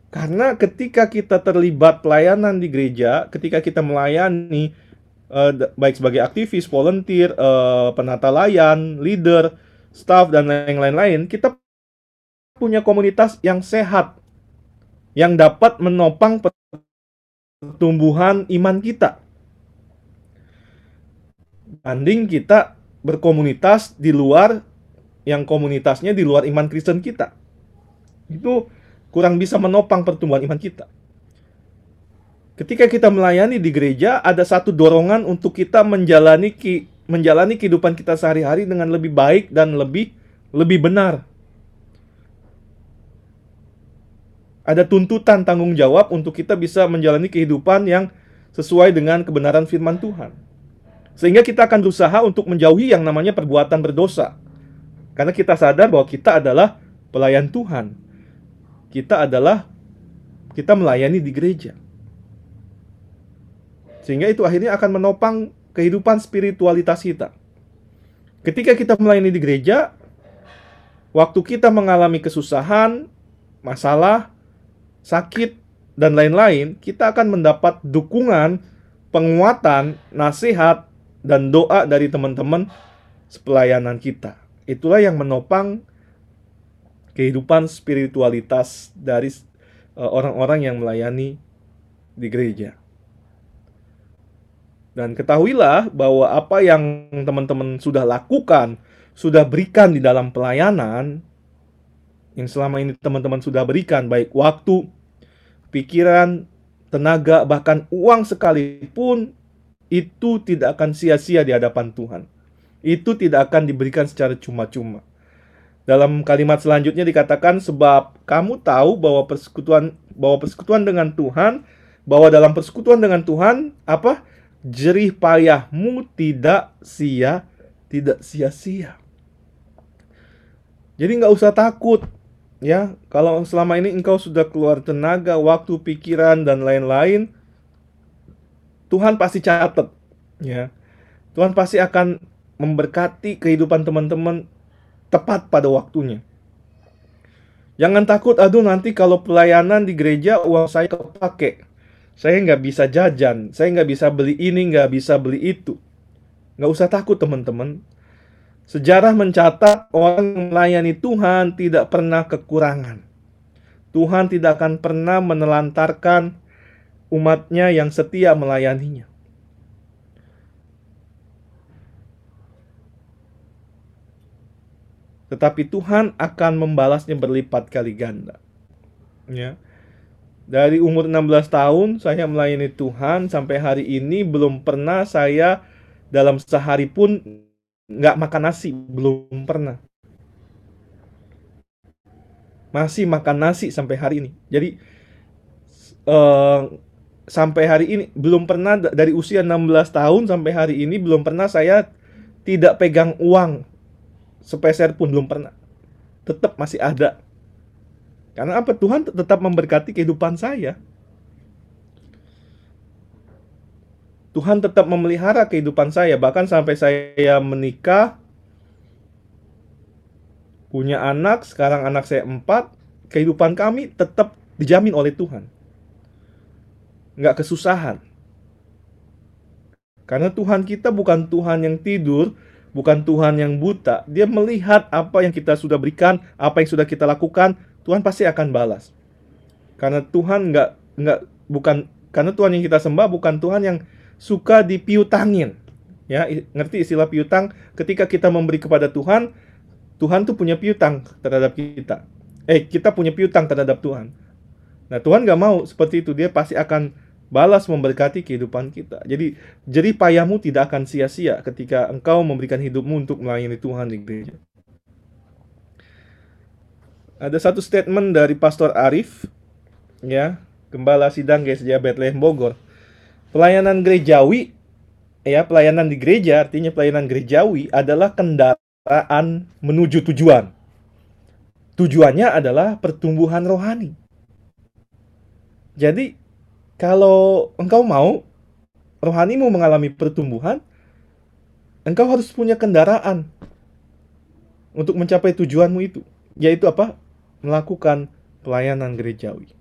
karena ketika kita terlibat pelayanan di gereja ketika kita melayani uh, baik sebagai aktivis, volunteer, uh, penata layan, leader, staff dan lain-lain, kita punya komunitas yang sehat yang dapat menopang pertumbuhan iman kita. Banding kita berkomunitas di luar yang komunitasnya di luar iman Kristen kita. Itu kurang bisa menopang pertumbuhan iman kita. Ketika kita melayani di gereja, ada satu dorongan untuk kita menjalani ki, menjalani kehidupan kita sehari-hari dengan lebih baik dan lebih lebih benar. Ada tuntutan tanggung jawab untuk kita bisa menjalani kehidupan yang sesuai dengan kebenaran firman Tuhan. Sehingga kita akan berusaha untuk menjauhi yang namanya perbuatan berdosa. Karena kita sadar bahwa kita adalah pelayan Tuhan. Kita adalah kita melayani di gereja. Sehingga itu akhirnya akan menopang kehidupan spiritualitas kita. Ketika kita melayani di gereja, waktu kita mengalami kesusahan, masalah, sakit, dan lain-lain, kita akan mendapat dukungan, penguatan, nasihat, dan doa dari teman-teman sepelayanan kita. Itulah yang menopang kehidupan spiritualitas dari eh, orang-orang yang melayani di gereja. Dan ketahuilah bahwa apa yang teman-teman sudah lakukan, sudah berikan di dalam pelayanan, yang selama ini teman-teman sudah berikan, baik waktu, pikiran, tenaga, bahkan uang sekalipun, itu tidak akan sia-sia di hadapan Tuhan. Itu tidak akan diberikan secara cuma-cuma. Dalam kalimat selanjutnya dikatakan sebab kamu tahu bahwa persekutuan bahwa persekutuan dengan Tuhan, bahwa dalam persekutuan dengan Tuhan apa? Jerih payahmu tidak sia tidak sia-sia. Jadi nggak usah takut, ya. Kalau selama ini engkau sudah keluar tenaga, waktu, pikiran dan lain-lain, Tuhan pasti catat, ya. Tuhan pasti akan memberkati kehidupan teman-teman tepat pada waktunya. Jangan takut, aduh nanti kalau pelayanan di gereja uang saya kepake. Saya nggak bisa jajan, saya nggak bisa beli ini, nggak bisa beli itu. Nggak usah takut teman-teman. Sejarah mencatat orang yang melayani Tuhan tidak pernah kekurangan. Tuhan tidak akan pernah menelantarkan umatnya yang setia melayaninya. Tetapi Tuhan akan membalasnya berlipat kali ganda. Ya. Dari umur 16 tahun saya melayani Tuhan sampai hari ini belum pernah saya dalam sehari pun nggak makan nasi, belum pernah. Masih makan nasi sampai hari ini. Jadi uh, sampai hari ini belum pernah dari usia 16 tahun sampai hari ini belum pernah saya tidak pegang uang sepeser pun belum pernah. Tetap masih ada. Karena apa? Tuhan tetap memberkati kehidupan saya. Tuhan tetap memelihara kehidupan saya bahkan sampai saya menikah punya anak sekarang anak saya empat kehidupan kami tetap dijamin oleh Tuhan nggak kesusahan karena Tuhan kita bukan Tuhan yang tidur bukan Tuhan yang buta. Dia melihat apa yang kita sudah berikan, apa yang sudah kita lakukan, Tuhan pasti akan balas. Karena Tuhan nggak nggak bukan karena Tuhan yang kita sembah bukan Tuhan yang suka dipiutangin. Ya, ngerti istilah piutang? Ketika kita memberi kepada Tuhan, Tuhan tuh punya piutang terhadap kita. Eh, kita punya piutang terhadap Tuhan. Nah, Tuhan nggak mau seperti itu. Dia pasti akan balas memberkati kehidupan kita. Jadi jerih payahmu tidak akan sia-sia ketika engkau memberikan hidupmu untuk melayani Tuhan di gereja. Ada satu statement dari Pastor Arif, ya, Gembala Sidang GSJ Bethlehem Bogor. Pelayanan gerejawi, ya, pelayanan di gereja artinya pelayanan gerejawi adalah kendaraan menuju tujuan. Tujuannya adalah pertumbuhan rohani. Jadi kalau engkau mau rohanimu mengalami pertumbuhan, engkau harus punya kendaraan untuk mencapai tujuanmu itu, yaitu apa? Melakukan pelayanan gerejawi.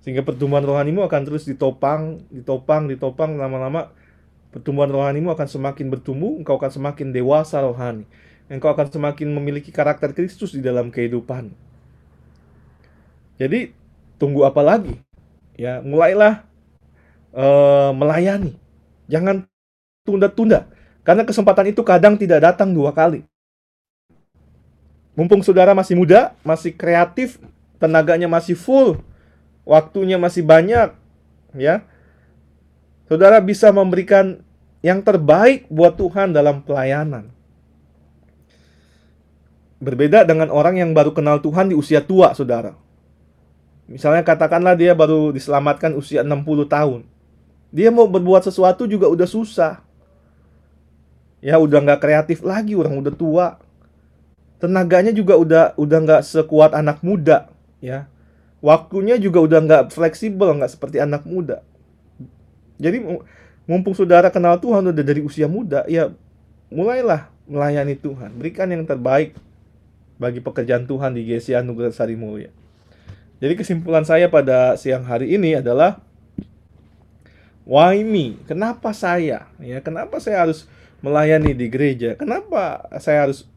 Sehingga pertumbuhan rohanimu akan terus ditopang, ditopang, ditopang lama-lama pertumbuhan rohanimu akan semakin bertumbuh, engkau akan semakin dewasa rohani. Engkau akan semakin memiliki karakter Kristus di dalam kehidupan. Jadi, tunggu apa lagi? ya mulailah uh, melayani jangan tunda-tunda karena kesempatan itu kadang tidak datang dua kali mumpung saudara masih muda masih kreatif tenaganya masih full waktunya masih banyak ya saudara bisa memberikan yang terbaik buat Tuhan dalam pelayanan berbeda dengan orang yang baru kenal Tuhan di usia tua saudara Misalnya katakanlah dia baru diselamatkan usia 60 tahun. Dia mau berbuat sesuatu juga udah susah. Ya udah nggak kreatif lagi, orang udah tua. Tenaganya juga udah udah nggak sekuat anak muda, ya. Waktunya juga udah nggak fleksibel, nggak seperti anak muda. Jadi mumpung saudara kenal Tuhan udah dari usia muda, ya mulailah melayani Tuhan. Berikan yang terbaik bagi pekerjaan Tuhan di GC Anugerah Sari Mulia. Jadi kesimpulan saya pada siang hari ini adalah why me? Kenapa saya? Ya, kenapa saya harus melayani di gereja? Kenapa saya harus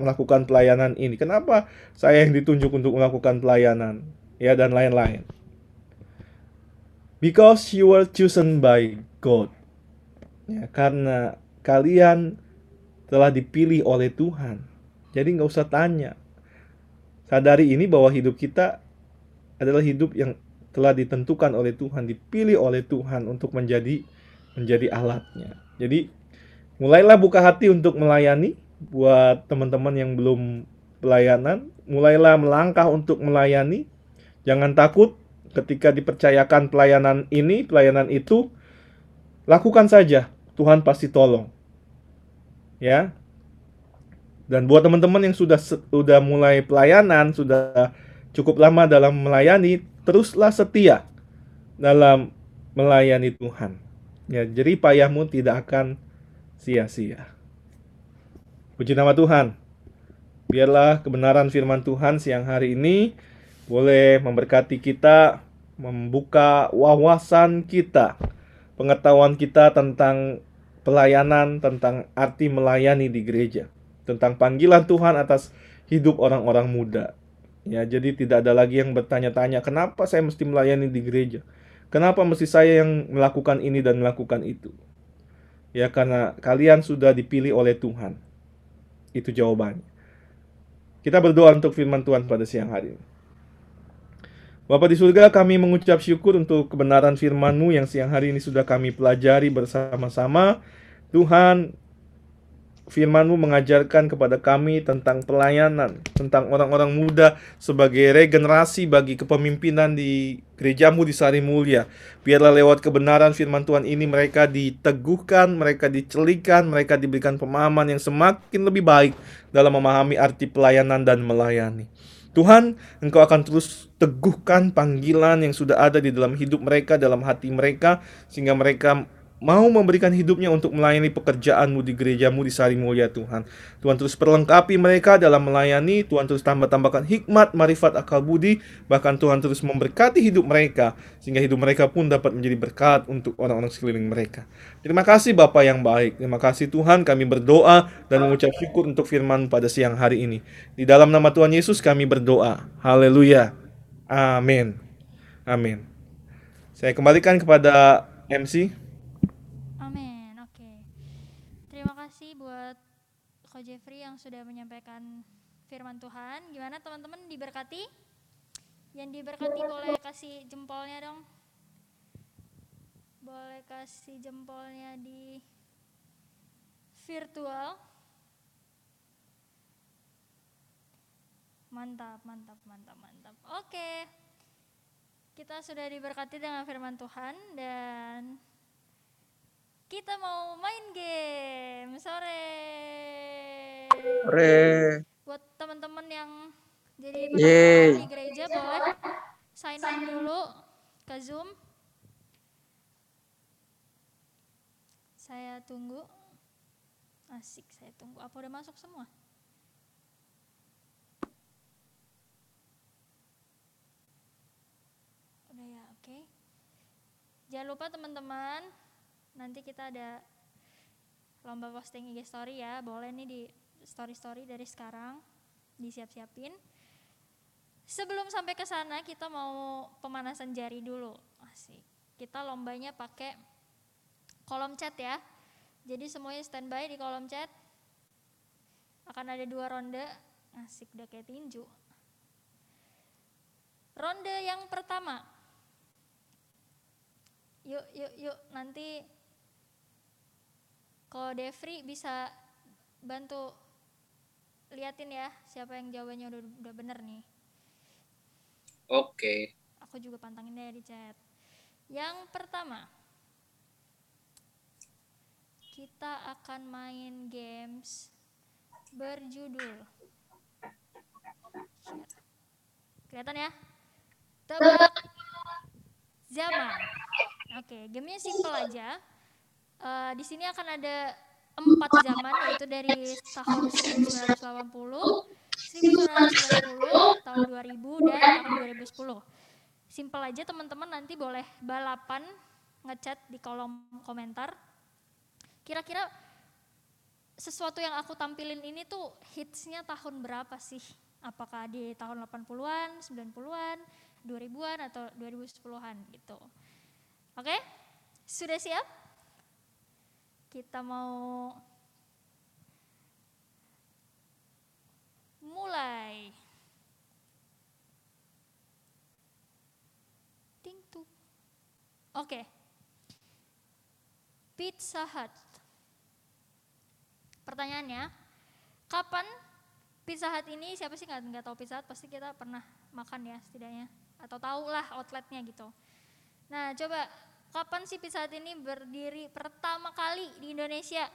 melakukan pelayanan ini? Kenapa saya yang ditunjuk untuk melakukan pelayanan? Ya dan lain-lain. Because you were chosen by God. Ya, karena kalian telah dipilih oleh Tuhan. Jadi nggak usah tanya. Sadari ini bahwa hidup kita adalah hidup yang telah ditentukan oleh Tuhan, dipilih oleh Tuhan untuk menjadi menjadi alatnya. Jadi mulailah buka hati untuk melayani buat teman-teman yang belum pelayanan, mulailah melangkah untuk melayani. Jangan takut ketika dipercayakan pelayanan ini, pelayanan itu, lakukan saja. Tuhan pasti tolong. Ya. Dan buat teman-teman yang sudah sudah mulai pelayanan, sudah cukup lama dalam melayani, teruslah setia dalam melayani Tuhan. Ya, jadi payahmu tidak akan sia-sia. Puji nama Tuhan. Biarlah kebenaran firman Tuhan siang hari ini boleh memberkati kita, membuka wawasan kita, pengetahuan kita tentang pelayanan, tentang arti melayani di gereja, tentang panggilan Tuhan atas hidup orang-orang muda. Ya, jadi tidak ada lagi yang bertanya-tanya, kenapa saya mesti melayani di gereja? Kenapa mesti saya yang melakukan ini dan melakukan itu? Ya, karena kalian sudah dipilih oleh Tuhan. Itu jawabannya. Kita berdoa untuk firman Tuhan pada siang hari ini. Bapa di surga, kami mengucap syukur untuk kebenaran firman-Mu yang siang hari ini sudah kami pelajari bersama-sama. Tuhan, firman-Mu mengajarkan kepada kami tentang pelayanan, tentang orang-orang muda sebagai regenerasi bagi kepemimpinan di gerejamu di Sari Mulia. Biarlah lewat kebenaran firman Tuhan ini mereka diteguhkan, mereka dicelikan, mereka diberikan pemahaman yang semakin lebih baik dalam memahami arti pelayanan dan melayani. Tuhan, Engkau akan terus teguhkan panggilan yang sudah ada di dalam hidup mereka, dalam hati mereka, sehingga mereka mau memberikan hidupnya untuk melayani pekerjaanmu di gerejamu di Sari Mulia Tuhan. Tuhan terus perlengkapi mereka dalam melayani, Tuhan terus tambah-tambahkan hikmat, marifat, akal budi, bahkan Tuhan terus memberkati hidup mereka, sehingga hidup mereka pun dapat menjadi berkat untuk orang-orang sekeliling mereka. Terima kasih Bapak yang baik, terima kasih Tuhan kami berdoa dan mengucap syukur untuk firman pada siang hari ini. Di dalam nama Tuhan Yesus kami berdoa. Haleluya. Amin. Amin. Saya kembalikan kepada MC.
Amin. Oke. Terima kasih buat Ko Jeffrey yang sudah menyampaikan firman Tuhan. Gimana teman-teman diberkati? Yang diberkati boleh kasih jempolnya dong. Boleh kasih jempolnya di virtual. Mantap, mantap, mantap, mantap. Oke. Kita sudah diberkati dengan firman Tuhan dan kita mau main game sore.
Hore.
Buat teman-teman yang jadi di gereja boleh sign in dulu ke Zoom. Saya tunggu. Asik, saya tunggu. Apa udah masuk semua? Udah ya, oke. Jangan lupa teman-teman, nanti kita ada lomba posting IG story ya. Boleh nih di story-story dari sekarang disiap-siapin. Sebelum sampai ke sana kita mau pemanasan jari dulu. Asik. Kita lombanya pakai kolom chat ya. Jadi semuanya standby di kolom chat. Akan ada dua ronde. Asik udah kayak tinju. Ronde yang pertama. Yuk, yuk, yuk. Nanti kalau Devri bisa bantu liatin ya siapa yang jawabannya udah udah bener nih.
Oke.
Aku juga pantangin deh di chat. Yang pertama, kita akan main games berjudul. Kelihatan ya? Tebak zaman. Oke, gamenya simple aja. Eh, di sini akan ada empat zaman yaitu dari tahun 1980, 1990, tahun 2000 dan tahun 2010. Simple aja teman-teman nanti boleh balapan ngechat di kolom komentar. Kira-kira sesuatu yang aku tampilin ini tuh hitsnya tahun berapa sih? Apakah di tahun 80-an, 90-an, 2000-an atau 2010-an gitu. Oke? Sudah siap? Kita mau mulai. Ting. Oke. Pizza Hut. Pertanyaannya, kapan Pizza Hut ini siapa sih nggak nggak tahu Pizza Hut pasti kita pernah makan ya setidaknya atau tahu lah outletnya gitu. Nah coba kapan sih Pizza Hut ini berdiri pertama kali di Indonesia?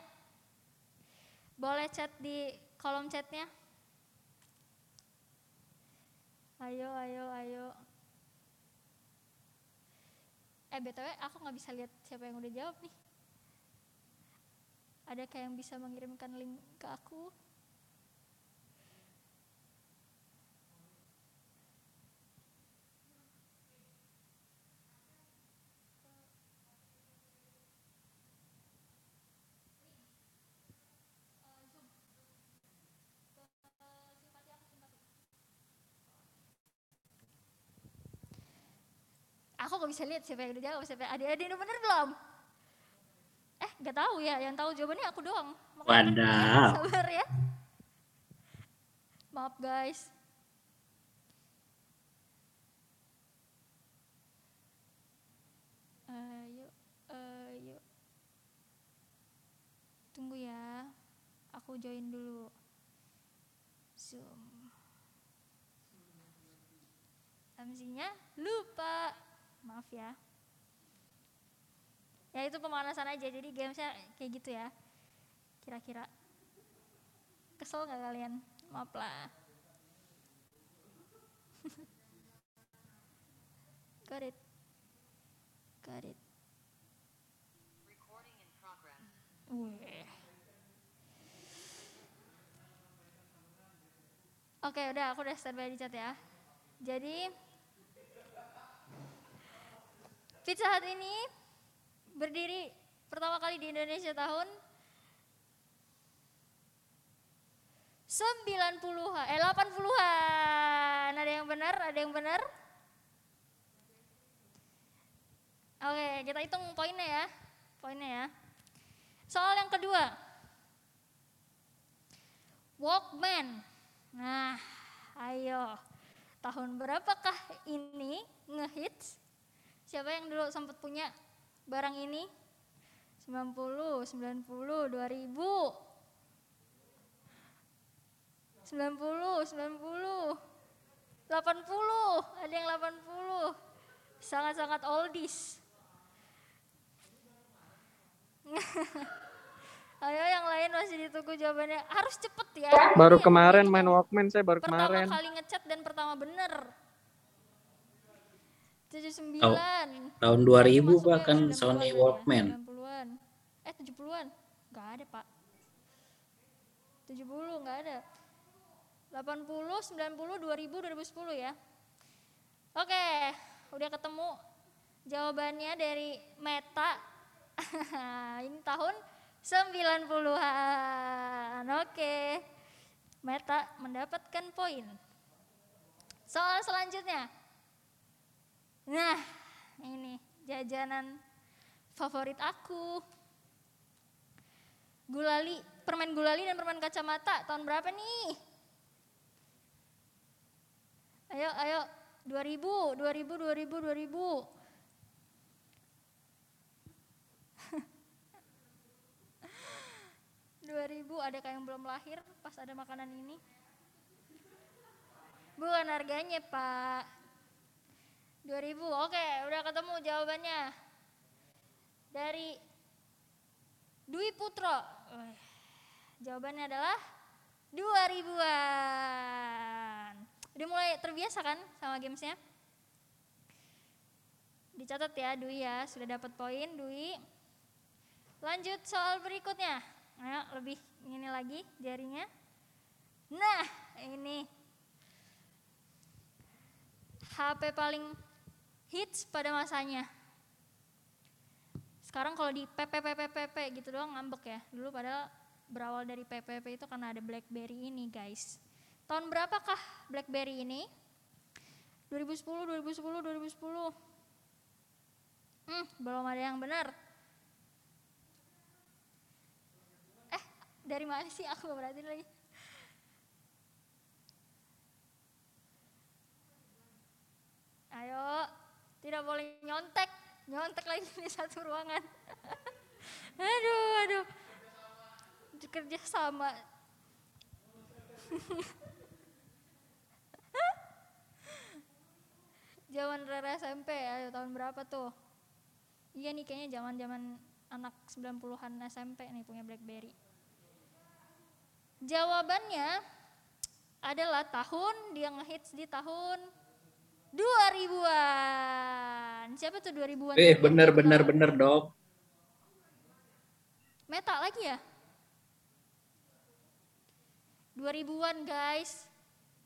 Boleh chat di kolom chatnya. Ayo, ayo, ayo. Eh btw aku nggak bisa lihat siapa yang udah jawab nih. Ada kayak yang bisa mengirimkan link ke aku? Aku nggak bisa lihat siapa yang udah jawab, siapa ada ada yang udah bener belum? Eh, nggak tahu ya. Yang tahu jawabannya aku doang.
Wadaw.
Sabar ya. Maaf guys. Ayo, ayo. Tunggu ya. Aku join dulu. Zoom. MC-nya lupa. Maaf ya. Ya itu pemanasan aja. Jadi gamesnya kayak gitu ya. Kira-kira. Kesel nggak kalian? Maaf lah. *laughs* Got it. Got it. Oke, udah aku udah standby di chat ya. Jadi Pizza Hut ini berdiri pertama kali di Indonesia tahun 90-an, eh 80-an. Ada yang benar? Ada yang benar? Oke, kita hitung poinnya ya. Poinnya ya. Soal yang kedua. Walkman. Nah, ayo. Tahun berapakah ini ngehits? Siapa yang dulu sempat punya barang ini? 90, 90, 2000. 90, 90, 80, ada yang 80. Sangat-sangat oldies. *laughs* Ayo yang lain masih ditunggu jawabannya. Harus cepet ya.
Baru
Ini yang
kemarin main Walkman saya baru
pertama
kemarin.
kali ngechat dan pertama bener. 79.
Oh, tahun 2000
Masuknya
bahkan
90-an
Sony
ya,
Walkman.
90-an. Eh 70-an. Enggak ada, Pak. 70 enggak ada. 80, 90, 2000, 2010 ya. Oke, udah ketemu jawabannya dari Meta. *laughs* Ini tahun 90-an. Oke. Meta mendapatkan poin. Soal selanjutnya. Nah, ini jajanan favorit aku. Gulali, permen gulali dan permen kacamata tahun berapa nih? Ayo, ayo, 2000, 2000, 2000, 2000. Dua ribu *laughs* ada kayak yang belum lahir pas ada makanan ini? Bukan harganya pak 2000 oke udah ketemu jawabannya. Dari Dwi Putro. Jawabannya adalah 2000-an Udah mulai terbiasa kan sama gamesnya? Dicatat ya Dwi ya. Sudah dapat poin Dwi. Lanjut soal berikutnya. Ayo lebih ini lagi jarinya. Nah ini. HP paling hits pada masanya. Sekarang kalau di PPPPPP gitu doang ngambek ya. Dulu padahal berawal dari PPP itu karena ada BlackBerry ini guys. Tahun berapakah BlackBerry ini? 2010, 2010, 2010. Hmm, belum ada yang benar. Eh, dari mana sih aku perhatiin lagi. Ayo, tidak boleh nyontek. Nyontek lagi di satu ruangan. *laughs* aduh, aduh. Kerja sama. *laughs* Zaman Rara SMP, ayo tahun berapa tuh? Iya nih kayaknya zaman-zaman anak 90-an SMP nih punya BlackBerry. Jawabannya adalah tahun dia ngehits di tahun 2000-an. Siapa tuh 2000-an?
Eh,
tadi yang
bener, bener, bener, dok.
Meta lagi ya? 2000-an guys.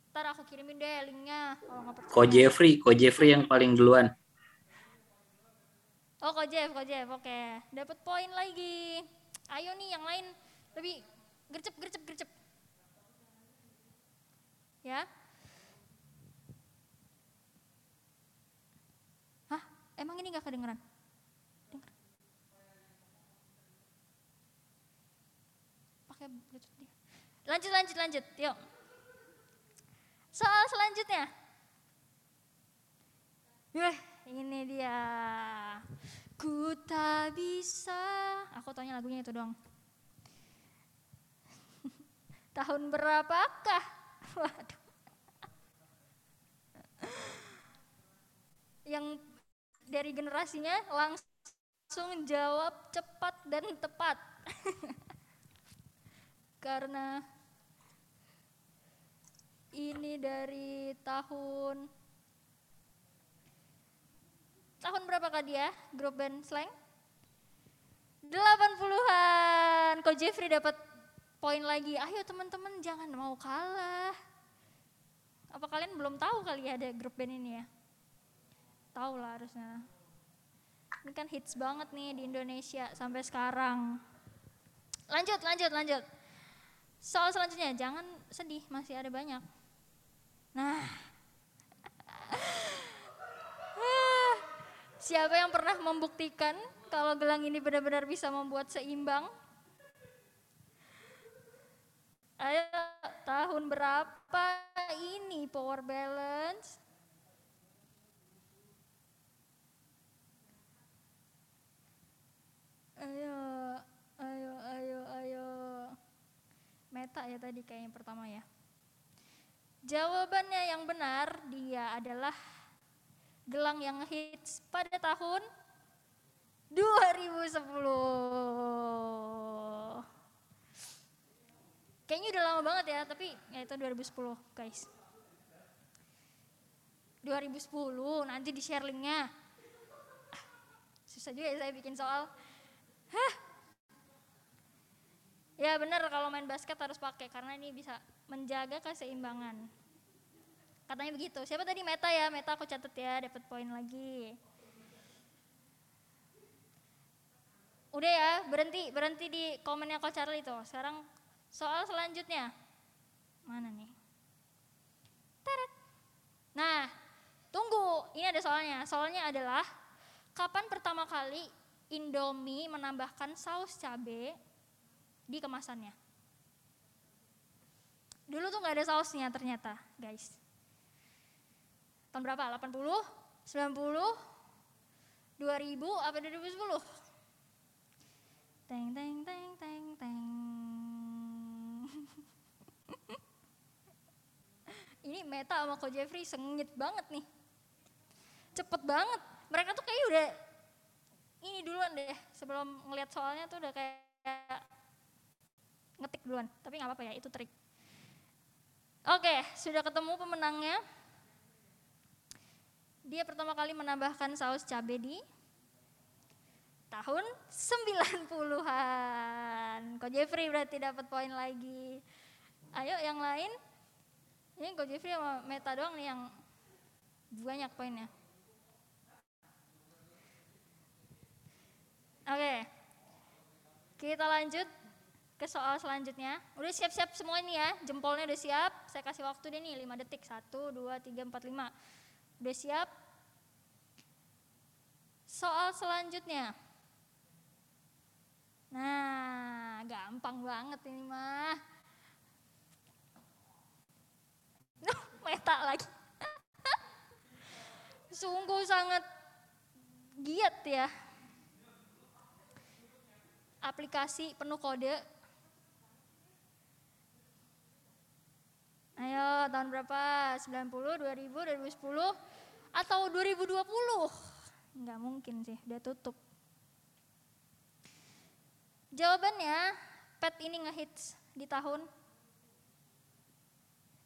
Ntar aku kirimin deh linknya. Kalau nggak percaya.
Ko Jeffrey, Ko Jeffrey yang paling duluan.
Oh, Ko Jeff, Ko Jeff, oke. Dapat poin lagi. Ayo nih yang lain lebih gercep, gercep, gercep. Ya. Hah? Emang ini gak kedengeran? Denger. Pakai bluetooth dia. Lanjut, lanjut, lanjut. Yuk. Soal selanjutnya. Wah, ini dia. Ku tak bisa. Aku tanya lagunya itu dong. *laughs* Tahun berapakah? Waduh. *laughs* Yang dari generasinya langsung jawab cepat dan tepat. *laughs* Karena ini dari tahun tahun berapakah dia? Grup band slang? 80-an kok Jeffrey dapat poin lagi? Ayo teman-teman jangan mau kalah. Apa kalian belum tahu kali ya ada grup band ini ya tahu lah harusnya. Ini kan hits banget nih di Indonesia sampai sekarang. Lanjut lanjut lanjut. Soal selanjutnya jangan sedih masih ada banyak. Nah. *laughs* Siapa yang pernah membuktikan kalau gelang ini benar-benar bisa membuat seimbang? Ayo, tahun berapa ini power balance? Ayo, ayo, ayo, ayo. Meta ya tadi kayak yang pertama ya. Jawabannya yang benar dia adalah gelang yang hits pada tahun 2010. Kayaknya udah lama banget ya, tapi ya itu 2010 guys. 2010 nanti di share linknya. Ah, Susah juga ya saya bikin soal. Hah? Ya benar kalau main basket harus pakai karena ini bisa menjaga keseimbangan. Katanya begitu. Siapa tadi Meta ya? Meta aku catat ya, dapat poin lagi. Udah ya, berhenti, berhenti di komennya Coach Charlie itu. Sekarang soal selanjutnya. Mana nih? Teret. Nah, tunggu. Ini ada soalnya. Soalnya adalah kapan pertama kali Indomie menambahkan saus cabe di kemasannya? Dulu tuh nggak ada sausnya ternyata, guys tahun berapa? 80, 90, 2000 apa 2010? Teng teng teng teng teng. *laughs* Ini Meta sama Ko Jeffrey sengit banget nih. Cepet banget. Mereka tuh kayak udah ini duluan deh sebelum ngeliat soalnya tuh udah kayak ngetik duluan. Tapi nggak apa-apa ya, itu trik. Oke, sudah ketemu pemenangnya. Dia pertama kali menambahkan saus cabai di tahun 90-an. Ko Jeffrey berarti dapat poin lagi. Ayo yang lain. Ini Ko Jeffrey sama Meta doang nih yang banyak poinnya. Oke. Kita lanjut ke soal selanjutnya. Udah siap-siap semua ini ya. Jempolnya udah siap. Saya kasih waktu deh nih 5 detik. 1 2 3 4 5. Udah siap? Soal selanjutnya. Nah, gampang banget ini mah. Nuh, meta lagi. *laughs* Sungguh sangat giat ya. Aplikasi penuh kode. Ayo, tahun berapa? 90, 2000, 2010, atau 2020? Nggak mungkin sih, udah tutup. Jawabannya, pet ini ngehits di tahun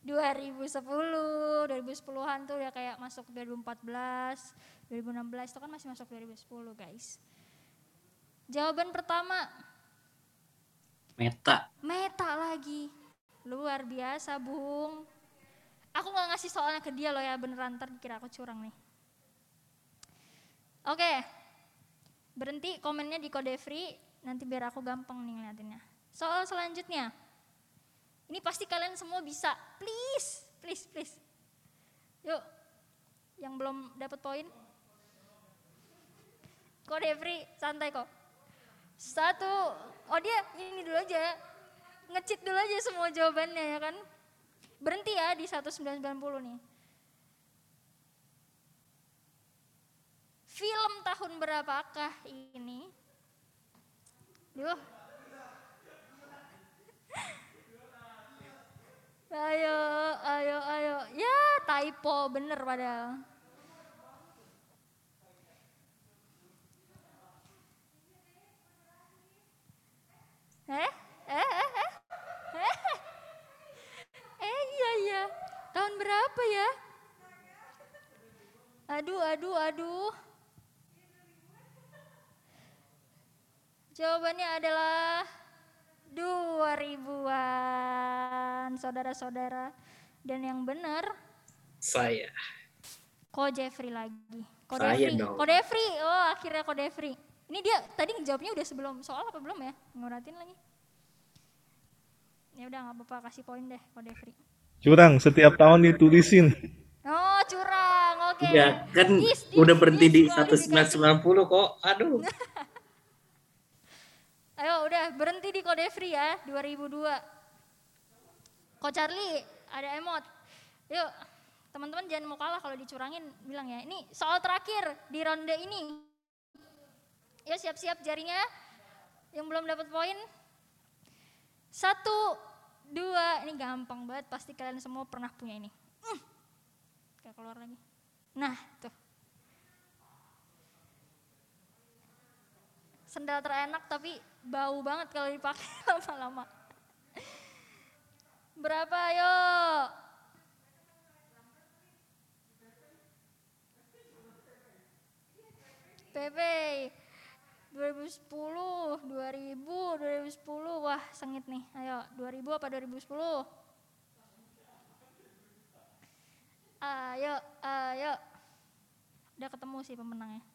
2010, 2010-an tuh udah kayak masuk 2014, 2016 itu kan masih masuk 2010 guys. Jawaban pertama,
Meta.
Meta lagi. Luar biasa, Bung. Aku nggak ngasih soalnya ke dia loh ya, beneran ntar dikira aku curang nih. Oke, berhenti komennya di kode free, nanti biar aku gampang nih ngeliatinnya. Soal selanjutnya, ini pasti kalian semua bisa, please, please, please. Yuk, yang belum dapat poin, kode free, santai kok. Satu, oh dia ini dulu aja, ngecit dulu aja semua jawabannya ya kan. Berhenti ya di 1990 nih. Film tahun berapakah ini? Duh. *laughs* Ayo, ayo, ayo. Ya, typo bener padahal. Eh? Eh, eh, eh? Eh? Eh, iya, iya. Tahun berapa ya? Aduh, aduh, aduh. Jawabannya adalah 2000-an, saudara-saudara. Dan yang benar,
Saya.
Ko Jeffrey lagi. Ko
Saya
Jeffrey. Ko Jeffrey. Oh, akhirnya Ko Jeffrey. Ini dia tadi jawabnya udah sebelum soal apa belum ya? Nguratin lagi. Ya udah nggak apa-apa kasih poin deh Ko Jeffrey.
Curang, setiap tahun ditulisin.
Oh, curang. Oke.
Ya, kan
Dis, dis,
udah berhenti di
dis, kualifikasi.
1990 kok. Aduh. *laughs*
Ayo udah berhenti di kode free ya 2002. Ko Charlie ada emot. Yuk teman-teman jangan mau kalah kalau dicurangin bilang ya. Ini soal terakhir di ronde ini. Yuk siap-siap jarinya yang belum dapat poin. Satu, dua, ini gampang banget pasti kalian semua pernah punya ini. Hmm. Kayak keluar lagi. Nah tuh. Sendal terenak tapi bau banget kalau dipakai *laughs* lama-lama. Berapa ayo? PP 2010, 2000, 2010. Wah, sengit nih. Ayo, 2000 apa 2010? Ayo, ayo. Udah ketemu sih pemenangnya.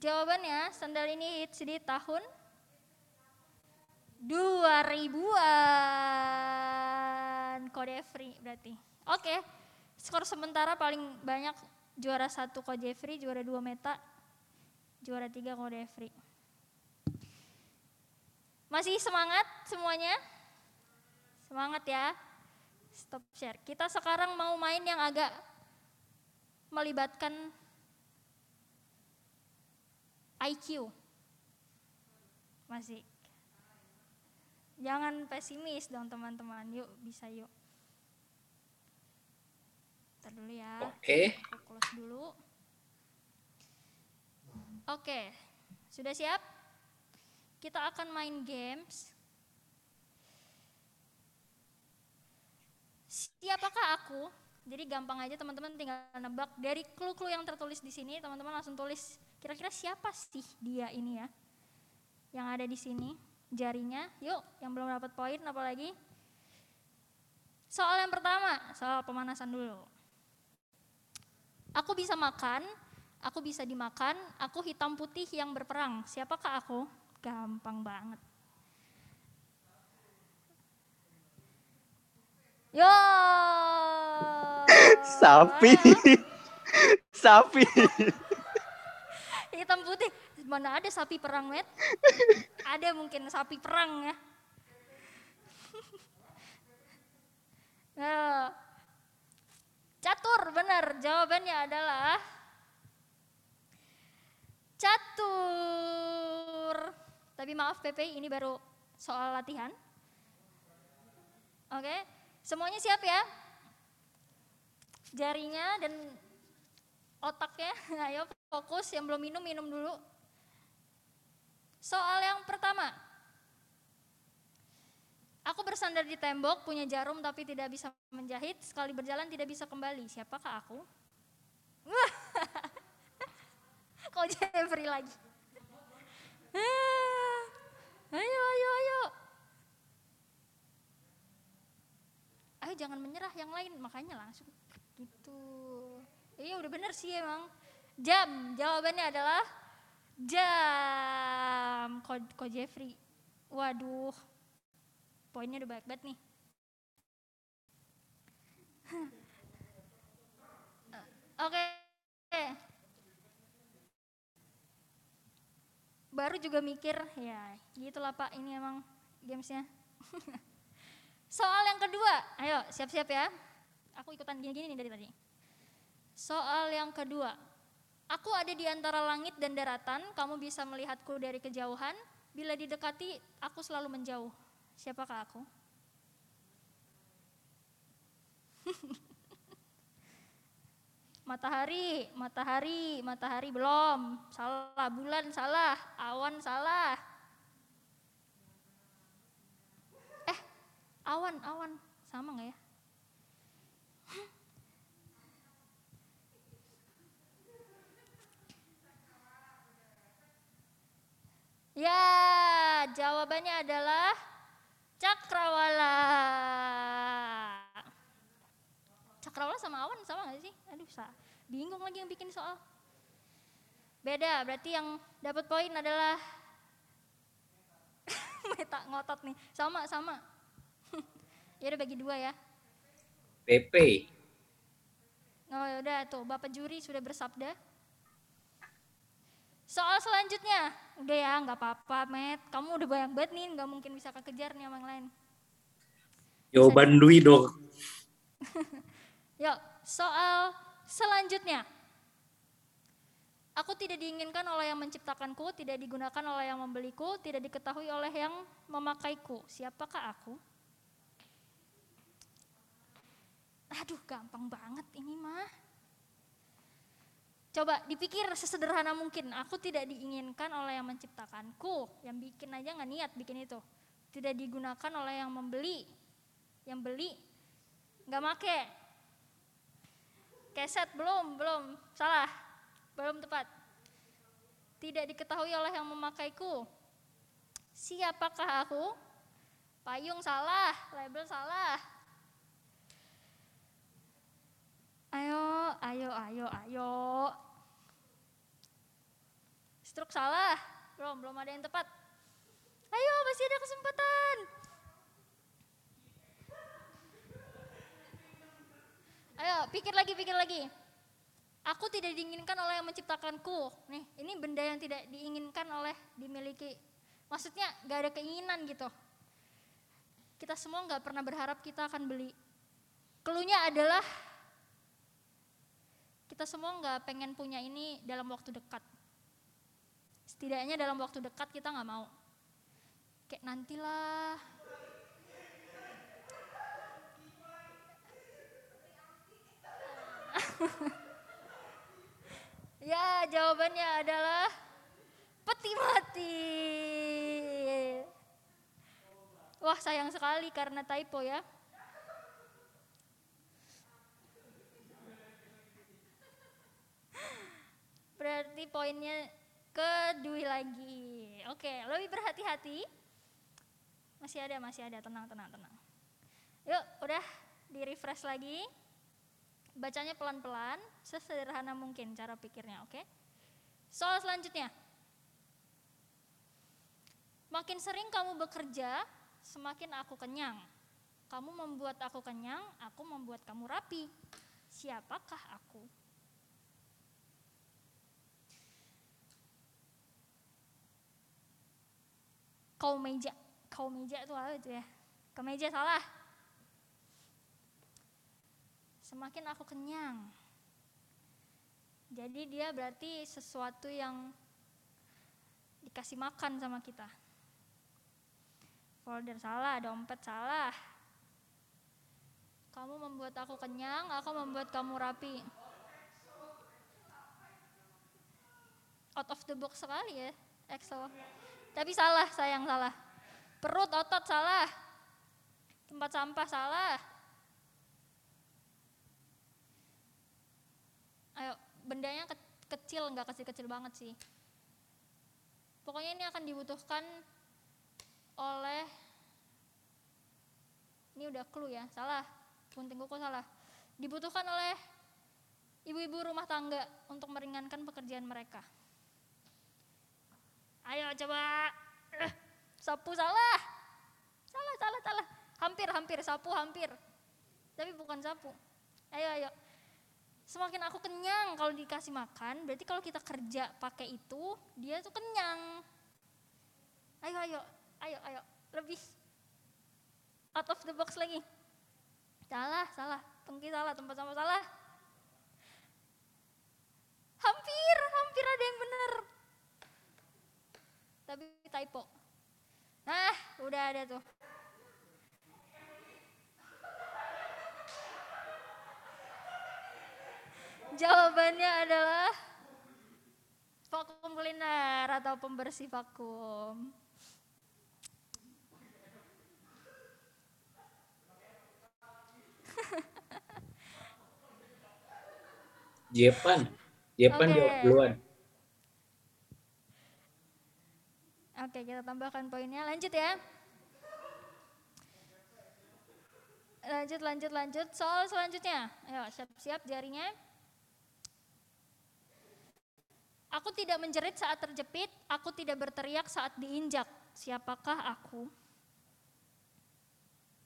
Jawabannya, sandal ini hits di tahun 2000-an. Kode free berarti. Oke, skor sementara paling banyak juara satu Kode free, juara dua Meta, juara tiga Kode free. Masih semangat semuanya? Semangat ya. Stop share. Kita sekarang mau main yang agak melibatkan IQ. Masih. Jangan pesimis dong teman-teman. Yuk, bisa yuk. Ntar dulu ya.
Oke.
Aku close dulu. Oke, sudah siap? Kita akan main games. Siapakah aku? Jadi gampang aja teman-teman tinggal nebak dari clue-clue yang tertulis di sini, teman-teman langsung tulis kira-kira siapa sih dia ini ya? Yang ada di sini jarinya. Yuk, yang belum dapat poin apalagi? Soal yang pertama, soal pemanasan dulu. Aku bisa makan, aku bisa dimakan, aku hitam putih yang berperang. Siapakah aku? Gampang banget. Yo.
Sapi. *laughs* Sapi.
Hitam putih. Mana ada sapi perang, Met? ada mungkin sapi perang ya. *laughs* nah, catur benar. Jawabannya adalah catur. Tapi maaf PP, ini baru soal latihan. Oke, semuanya siap ya? Jarinya dan otaknya, *laughs* ayo fokus. Yang belum minum, minum dulu. Soal yang pertama. Aku bersandar di tembok, punya jarum tapi tidak bisa menjahit, sekali berjalan tidak bisa kembali. Siapakah aku? *laughs* Kok Jeffrey *laughs* lagi? Ah. Ayo, ayo, ayo. Ayo jangan menyerah yang lain, makanya langsung gitu. Iya udah bener sih emang. Jam, jawabannya adalah jam. Kok, kok Jeffrey? Waduh, poinnya udah banyak banget nih. Oke. Baru juga mikir, ya gitulah Pak, ini emang gamesnya. *laughs* Soal yang kedua, ayo siap-siap ya. Aku ikutan gini-gini nih dari tadi. Soal yang kedua, aku ada di antara langit dan daratan, kamu bisa melihatku dari kejauhan, bila didekati aku selalu menjauh. Siapakah aku? *laughs* matahari, matahari, matahari belum. Salah, bulan salah, awan salah. Eh, awan, awan. Sama nggak ya? *laughs* Ya, jawabannya adalah cakrawala. Cakrawala sama awan sama nggak sih? Aduh, sa bingung lagi yang bikin soal. Beda, berarti yang dapat poin adalah *laughs* Meta ngotot nih. Sama, sama. *laughs* ya udah bagi dua ya.
PP.
Oh ya udah tuh, Bapak juri sudah bersabda. Soal selanjutnya, udah ya nggak apa-apa, Met. Kamu udah banyak banget nih, nggak mungkin bisa kekejar nih sama yang lain.
Jawaban Dwi dong. *laughs*
Yuk, soal selanjutnya. Aku tidak diinginkan oleh yang menciptakanku, tidak digunakan oleh yang membeliku, tidak diketahui oleh yang memakaiku. Siapakah aku? Aduh, gampang banget ini mah. Coba dipikir sesederhana mungkin. Aku tidak diinginkan oleh yang menciptakanku, yang bikin aja nggak niat bikin itu. Tidak digunakan oleh yang membeli, yang beli nggak make. Keset belum, belum, salah, belum tepat. Tidak diketahui oleh yang memakaiku. Siapakah aku? Payung salah, label salah. Ayo, ayo, ayo, ayo. Struk salah. Belum, belum ada yang tepat. Ayo, masih ada kesempatan. Ayo, pikir lagi, pikir lagi. Aku tidak diinginkan oleh yang menciptakanku. Nih, ini benda yang tidak diinginkan oleh dimiliki. Maksudnya gak ada keinginan gitu. Kita semua nggak pernah berharap kita akan beli. Keluhnya adalah kita semua nggak pengen punya ini dalam waktu dekat. Setidaknya dalam waktu dekat kita nggak mau. Kayak nantilah. *laughs* ya jawabannya adalah peti mati. Wah sayang sekali karena typo ya. *laughs* Berarti poinnya ke Dwi lagi. Oke, lebih berhati-hati. Masih ada, masih ada. Tenang, tenang, tenang. Yuk, udah di refresh lagi. Bacanya pelan-pelan, sesederhana mungkin cara pikirnya, oke? Soal selanjutnya. Makin sering kamu bekerja, semakin aku kenyang. Kamu membuat aku kenyang, aku membuat kamu rapi. Siapakah aku? kau meja kau meja itu apa itu ya kemeja salah semakin aku kenyang jadi dia berarti sesuatu yang dikasih makan sama kita folder salah dompet salah kamu membuat aku kenyang aku membuat kamu rapi out of the box sekali ya Excel tapi salah, sayang salah. Perut, otot salah. Tempat sampah salah. Ayo, bendanya ke- kecil, nggak kecil-kecil banget sih. Pokoknya ini akan dibutuhkan oleh ini udah clue ya, salah. Gunting kuku salah. Dibutuhkan oleh ibu-ibu rumah tangga untuk meringankan pekerjaan mereka. Ayo coba. Eh, sapu salah. Salah, salah, salah. Hampir, hampir, sapu hampir. Tapi bukan sapu. Ayo, ayo. Semakin aku kenyang kalau dikasih makan, berarti kalau kita kerja pakai itu, dia tuh kenyang. Ayo, ayo, ayo, ayo. Lebih out of the box lagi. Salah, salah. Tengki salah, tempat sampah salah. Hampir, hampir ada yang benar. Tapi typo. Nah, udah ada tuh. Jawabannya adalah vakum cleaner atau pembersih vakum. *laughs*
Jepan. Jepan
Oke.
jawab duluan.
Oke, kita tambahkan poinnya. Lanjut ya. Lanjut, lanjut, lanjut. Soal selanjutnya. Ayo, siap-siap jarinya. Aku tidak menjerit saat terjepit, aku tidak berteriak saat diinjak. Siapakah aku?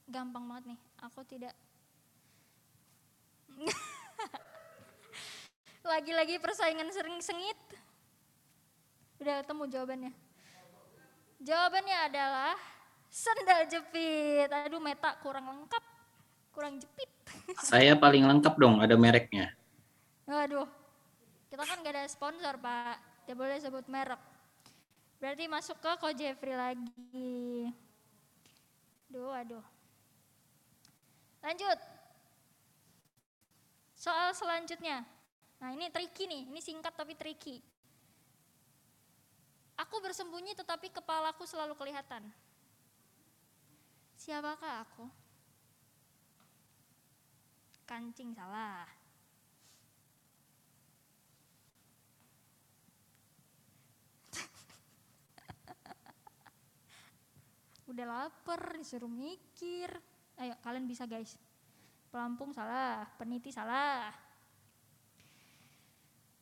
Gampang banget nih. Aku tidak *laughs* Lagi-lagi persaingan sering sengit. Udah ketemu jawabannya. Jawabannya adalah sendal jepit. Aduh, meta kurang lengkap. Kurang jepit.
Saya paling lengkap dong, ada mereknya.
Waduh. Kita kan gak ada sponsor, Pak. Tidak boleh sebut merek. Berarti masuk ke Ko Jeffrey lagi. Duh, aduh. Lanjut. Soal selanjutnya. Nah, ini tricky nih. Ini singkat tapi tricky. Aku bersembunyi tetapi kepalaku selalu kelihatan. Siapakah aku? Kancing salah. Udah lapar, disuruh mikir. Ayo, kalian bisa guys. Pelampung salah, peniti salah.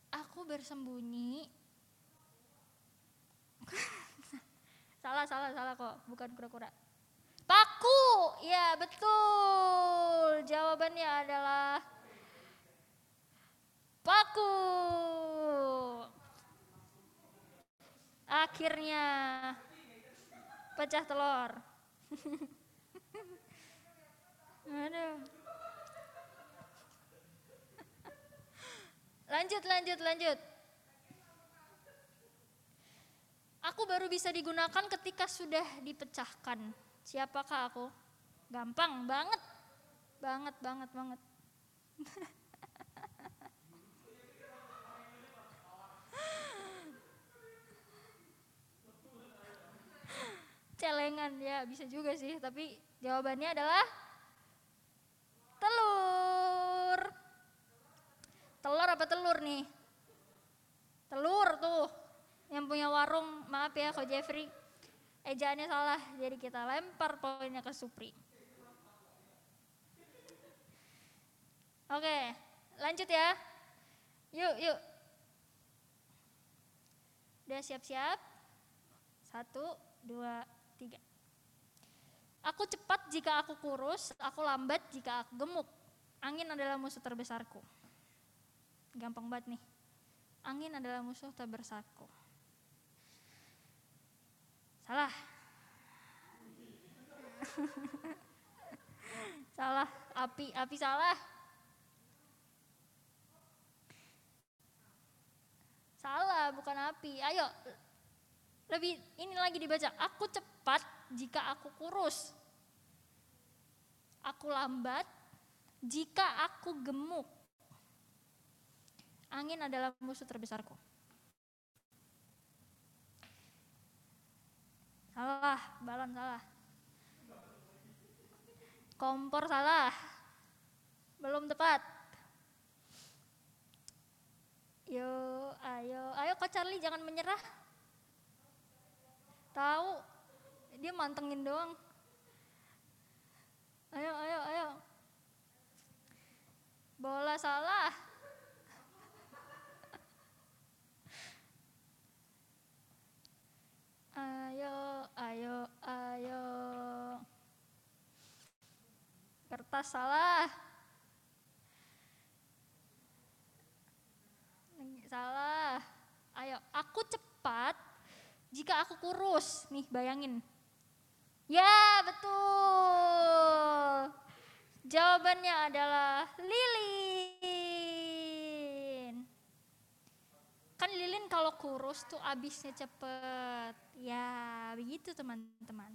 Aku bersembunyi. *laughs* salah, salah, salah kok. Bukan kura-kura. Paku, ya betul. Jawabannya adalah paku. Akhirnya pecah telur. Aduh. Lanjut, lanjut, lanjut. Aku baru bisa digunakan ketika sudah dipecahkan. Siapakah aku? Gampang banget. Banget, banget, banget. *laughs* Celengan ya bisa juga sih, tapi jawabannya adalah telur. Telur apa telur nih? Telur tuh. Yang punya warung, maaf ya kok Jeffrey. Ejaannya salah, jadi kita lempar poinnya ke Supri. Oke, lanjut ya. Yuk, yuk. Udah siap-siap? Satu, dua, tiga. Aku cepat jika aku kurus, aku lambat jika aku gemuk. Angin adalah musuh terbesarku. Gampang banget nih. Angin adalah musuh terbesarku. Salah. *laughs* salah, api, api salah. Salah, bukan api. Ayo, lebih ini lagi dibaca. Aku cepat jika aku kurus. Aku lambat jika aku gemuk. Angin adalah musuh terbesarku. Salah, balon salah. Kompor salah. Belum tepat. Yo, ayo, ayo Kak Charlie jangan menyerah. Tahu, dia mantengin doang. Ayo, ayo, ayo. Bola salah. Ayo, ayo, ayo. Kertas salah. Salah. Ayo, aku cepat jika aku kurus. Nih, bayangin. Ya, betul. Jawabannya adalah lilin. Kan lilin kalau kurus tuh abisnya cepet. Ya, begitu teman-teman.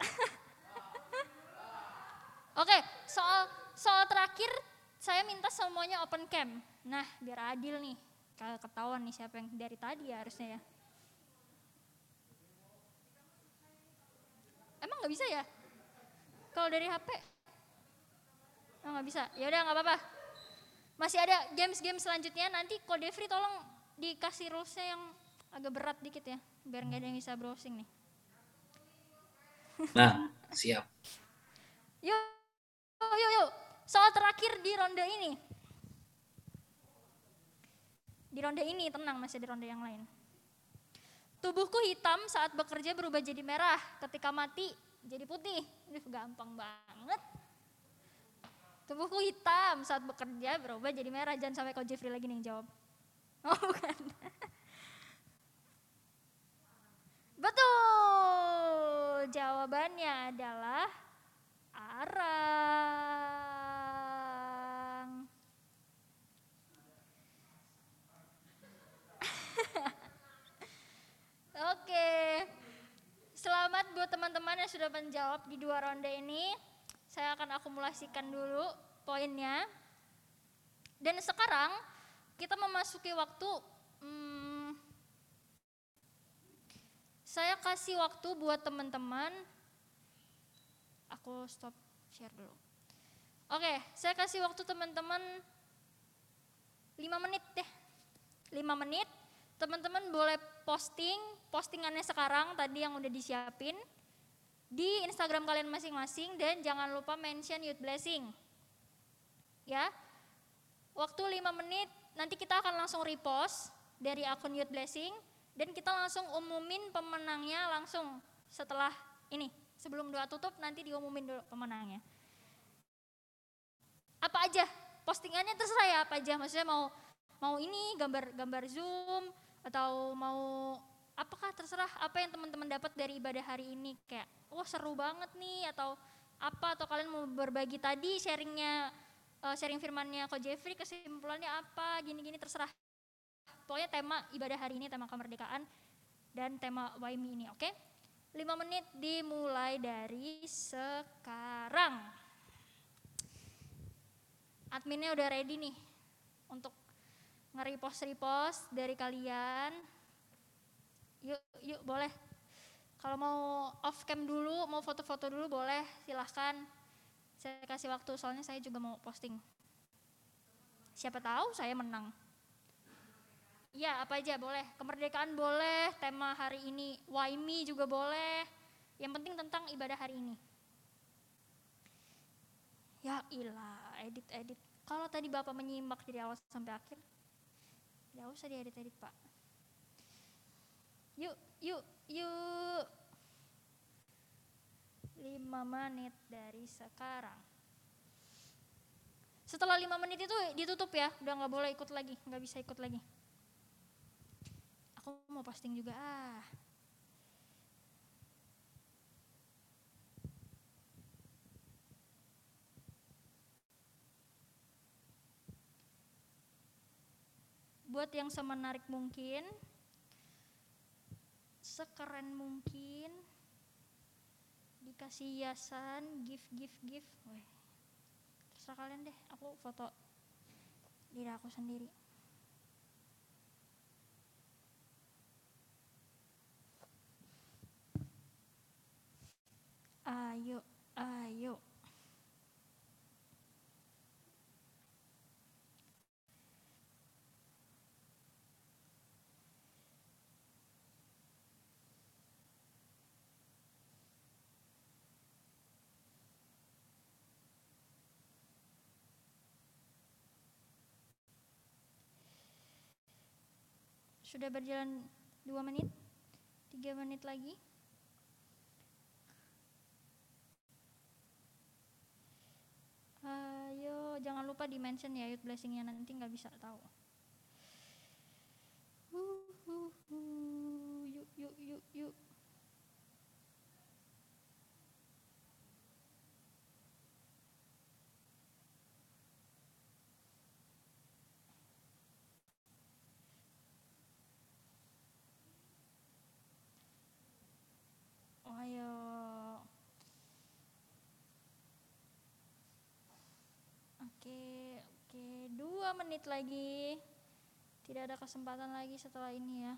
*laughs* Oke, soal soal terakhir saya minta semuanya open cam. Nah, biar adil nih. Kalau ketahuan nih siapa yang dari tadi ya harusnya ya. Emang nggak bisa ya? Kalau dari HP? Oh nggak bisa. Ya udah nggak apa-apa. Masih ada games-games selanjutnya. Nanti kode free tolong dikasih rulesnya yang agak berat dikit ya, biar nggak ada yang bisa browsing nih.
Nah, siap.
Yuk, yuk, yuk. Soal terakhir di ronde ini. Di ronde ini tenang masih di ronde yang lain. Tubuhku hitam saat bekerja berubah jadi merah, ketika mati jadi putih. Aduh, gampang banget. Tubuhku hitam saat bekerja berubah jadi merah. Jangan sampai kau Jeffrey lagi nih yang jawab. Oh bukan. *laughs* Betul. Jawabannya adalah arang. *laughs* Oke. Selamat buat teman-teman yang sudah menjawab di dua ronde ini. Saya akan akumulasikan dulu poinnya. Dan sekarang kita memasuki waktu hmm, saya kasih waktu buat teman-teman. Aku stop share dulu. Oke, saya kasih waktu teman-teman 5 menit deh. 5 menit. Teman-teman boleh posting postingannya sekarang tadi yang udah disiapin di Instagram kalian masing-masing dan jangan lupa mention Youth Blessing. Ya. Waktu 5 menit nanti kita akan langsung repost dari akun Youth Blessing dan kita langsung umumin pemenangnya langsung setelah ini. Sebelum doa tutup nanti diumumin dulu pemenangnya. Apa aja? Postingannya terserah ya apa aja. Maksudnya mau mau ini gambar gambar Zoom atau mau apakah terserah apa yang teman-teman dapat dari ibadah hari ini kayak wah seru banget nih atau apa atau kalian mau berbagi tadi sharingnya uh, sharing firmannya Ko Jeffrey kesimpulannya apa gini-gini terserah pokoknya tema ibadah hari ini tema kemerdekaan dan tema Waimi ini oke okay? 5 menit dimulai dari sekarang adminnya udah ready nih untuk nge-repost repost dari kalian. Yuk yuk boleh. Kalau mau off cam dulu mau foto-foto dulu boleh. Silahkan. Saya kasih waktu soalnya saya juga mau posting. Siapa tahu saya menang. Ya apa aja boleh. Kemerdekaan boleh tema hari ini. Why me juga boleh. Yang penting tentang ibadah hari ini. Ya ilah edit edit kalau tadi bapak menyimak dari awal sampai akhir tidak usah diedit edit pak. Yuk yuk yuk. Lima menit dari sekarang. Setelah lima menit itu ditutup ya. Udah nggak boleh ikut lagi. Nggak bisa ikut lagi. Aku mau posting juga ah buat yang semenarik mungkin sekeren mungkin dikasih hiasan gift gift gift Weh. terserah kalian deh aku foto diri aku sendiri ayo ayo, Sudah berjalan dua menit, tiga menit lagi. Ayo, jangan lupa di mention ya youth blessingnya nanti nggak bisa tahu. Yuk, yuk, yuk, yuk. Ayo. Oke, oke, dua menit lagi. Tidak ada kesempatan lagi setelah ini ya.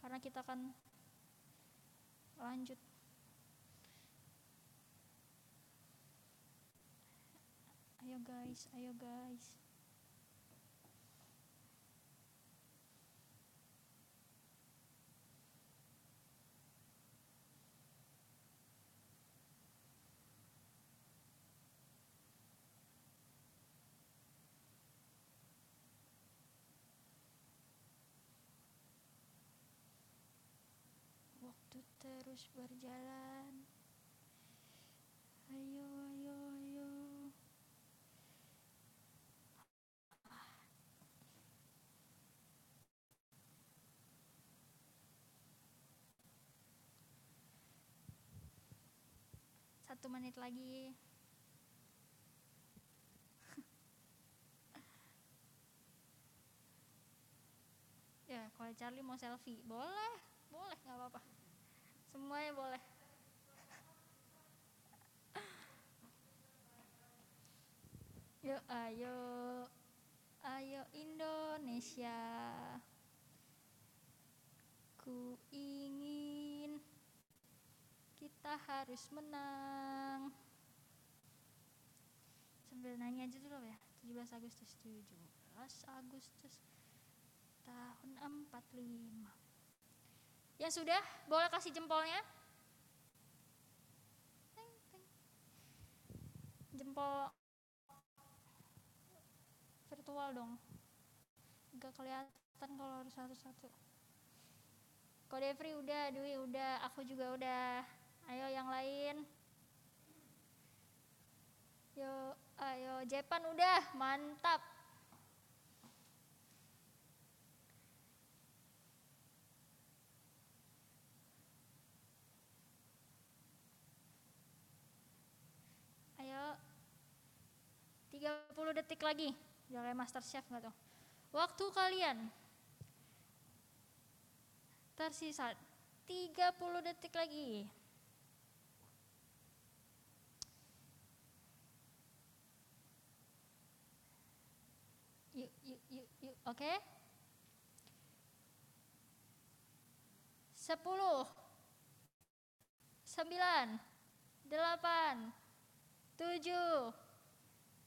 Karena kita akan lanjut. Ayo guys, ayo guys. Waktu terus berjalan. Ayo, ayo, ayo. Satu menit lagi. *laughs* ya, kalau Charlie mau selfie, boleh, boleh, nggak apa-apa. Semuanya boleh. Yuk, ayo, ayo Indonesia. Ku ingin kita harus menang. Sambil nanya aja dulu ya. 17 Agustus, 17 Agustus tahun 45. Ya sudah, boleh kasih jempolnya? Jempol virtual dong. Gak kelihatan kalau harus satu-satu. Kok Devri udah, Dwi udah, aku juga udah. Ayo yang lain. Yo, ayo Jepan udah, mantap. Ayo. 30 detik lagi. Udah kayak master chef nggak tuh? Waktu kalian tersisa 30 detik lagi. Yuk, yuk, yuk, yuk. Oke. 10 9 8 tujuh,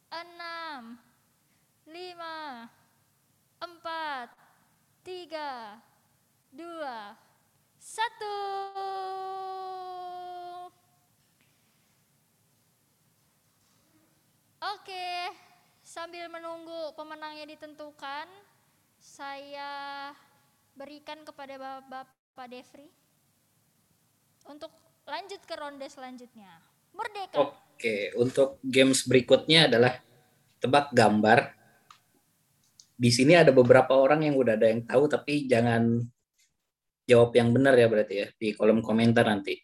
enam, lima, empat, tiga, dua, satu. Oke, sambil menunggu pemenangnya ditentukan, saya berikan kepada Bapak Devri untuk lanjut ke ronde selanjutnya. Merdeka.
Oke, untuk games berikutnya adalah tebak gambar. Di sini ada beberapa orang yang udah ada yang tahu, tapi jangan jawab yang benar ya berarti ya di kolom komentar nanti.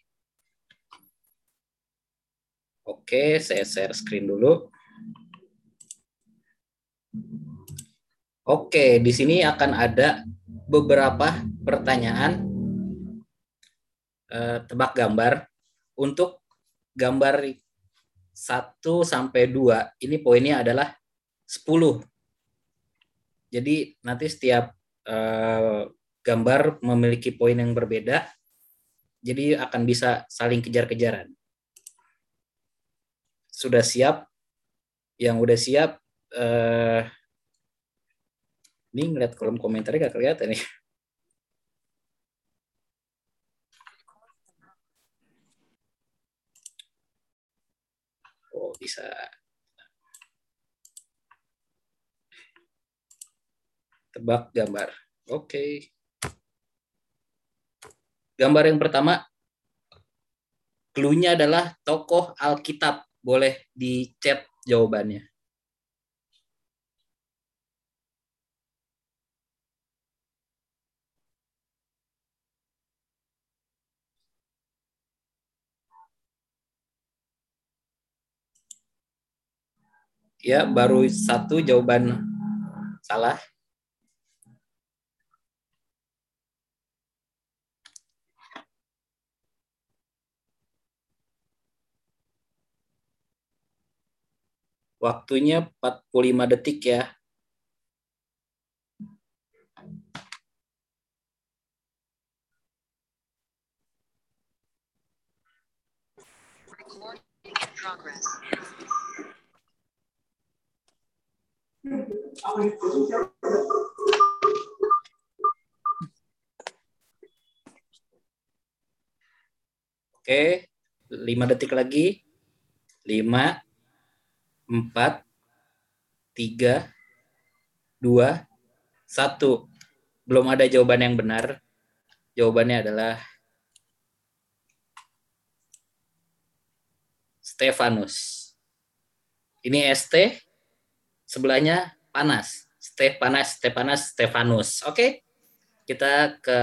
Oke, saya share screen dulu. Oke, di sini akan ada beberapa pertanyaan eh, tebak gambar untuk gambar 1 sampai 2 ini poinnya adalah 10. Jadi nanti setiap eh, gambar memiliki poin yang berbeda. Jadi akan bisa saling kejar-kejaran. sudah siap, yang udah siap, eh, ini ngeliat kolom komentarnya gak kelihatan nih. Oh, bisa. Tebak gambar. Oke. Gambar yang pertama, clue-nya adalah tokoh Alkitab. Boleh di chat jawabannya. Ya, baru satu jawaban salah. Waktunya 45 detik ya. Oke, 5 detik lagi. 5 4 3 2 1. Belum ada jawaban yang benar. Jawabannya adalah Stefanus. Ini ST, sebelahnya panas. Stepanas, Stepanas, Stefanus. Oke. Kita ke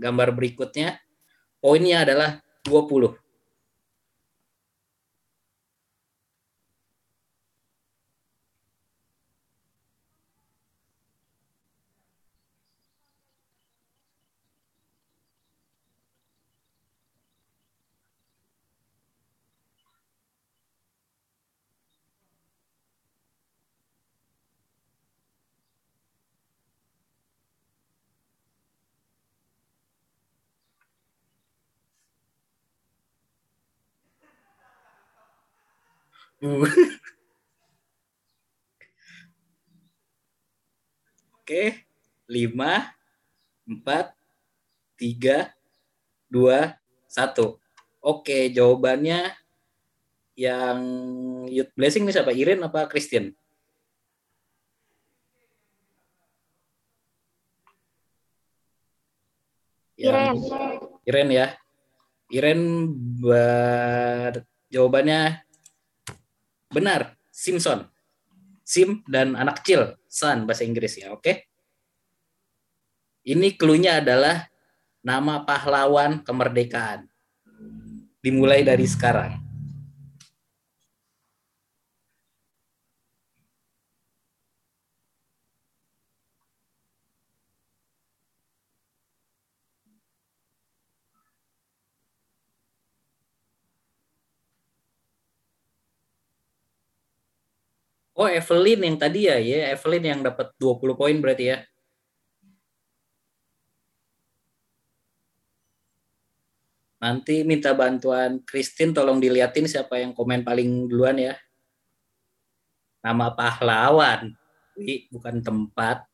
gambar berikutnya. Poinnya adalah 20. Uh. *laughs* Oke, lima, empat, tiga, dua, satu. Oke, jawabannya yang youth blessing nih siapa? Irin apa Christian?
Iren.
Iren ya. Iren ber- jawabannya benar. Simpson. Sim dan anak kecil. Son bahasa Inggris ya. Oke. Ini clue-nya adalah nama pahlawan kemerdekaan. Dimulai dari sekarang. Oh, Evelyn yang tadi ya, ya Evelyn yang dapat 20 poin berarti ya. Nanti minta bantuan Christine tolong diliatin siapa yang komen paling duluan ya. Nama pahlawan, bukan tempat.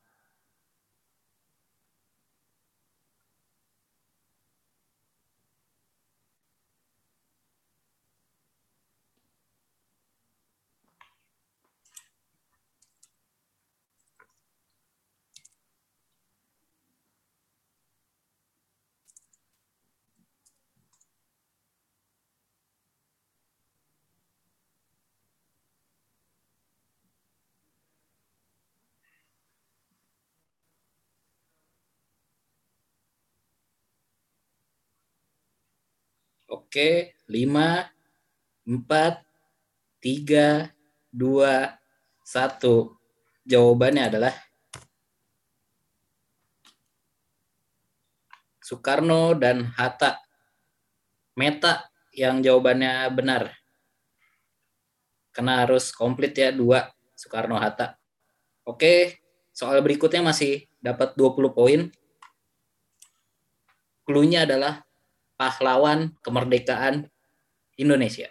Oke, 5, 4, 3, 2, 1. Jawabannya adalah Soekarno dan Hatta. Meta yang jawabannya benar. Karena harus komplit ya, dua Soekarno Hatta. Oke, soal berikutnya masih dapat 20 poin. Clue-nya adalah pahlawan kemerdekaan Indonesia.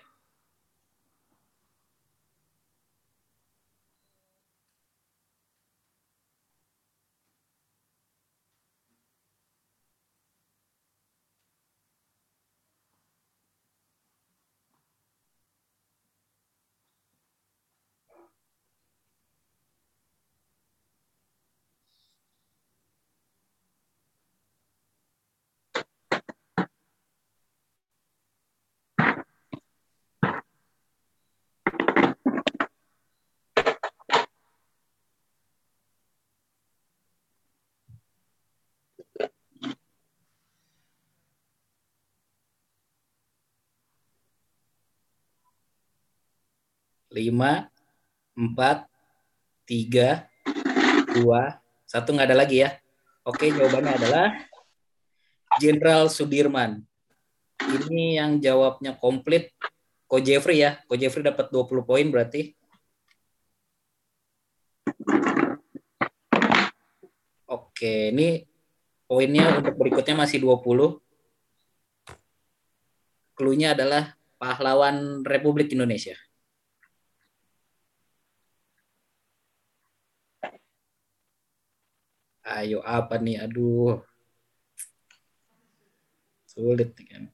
Lima, empat, tiga, dua, satu nggak ada lagi ya. Oke, jawabannya adalah Jenderal Sudirman. Ini yang jawabnya komplit Ko Jeffrey ya. Ko Jeffrey dapat 20 poin berarti. Oke, ini poinnya untuk berikutnya masih 20. Cluenya adalah pahlawan Republik Indonesia. Ayo apa nih? Aduh. Sulit kan.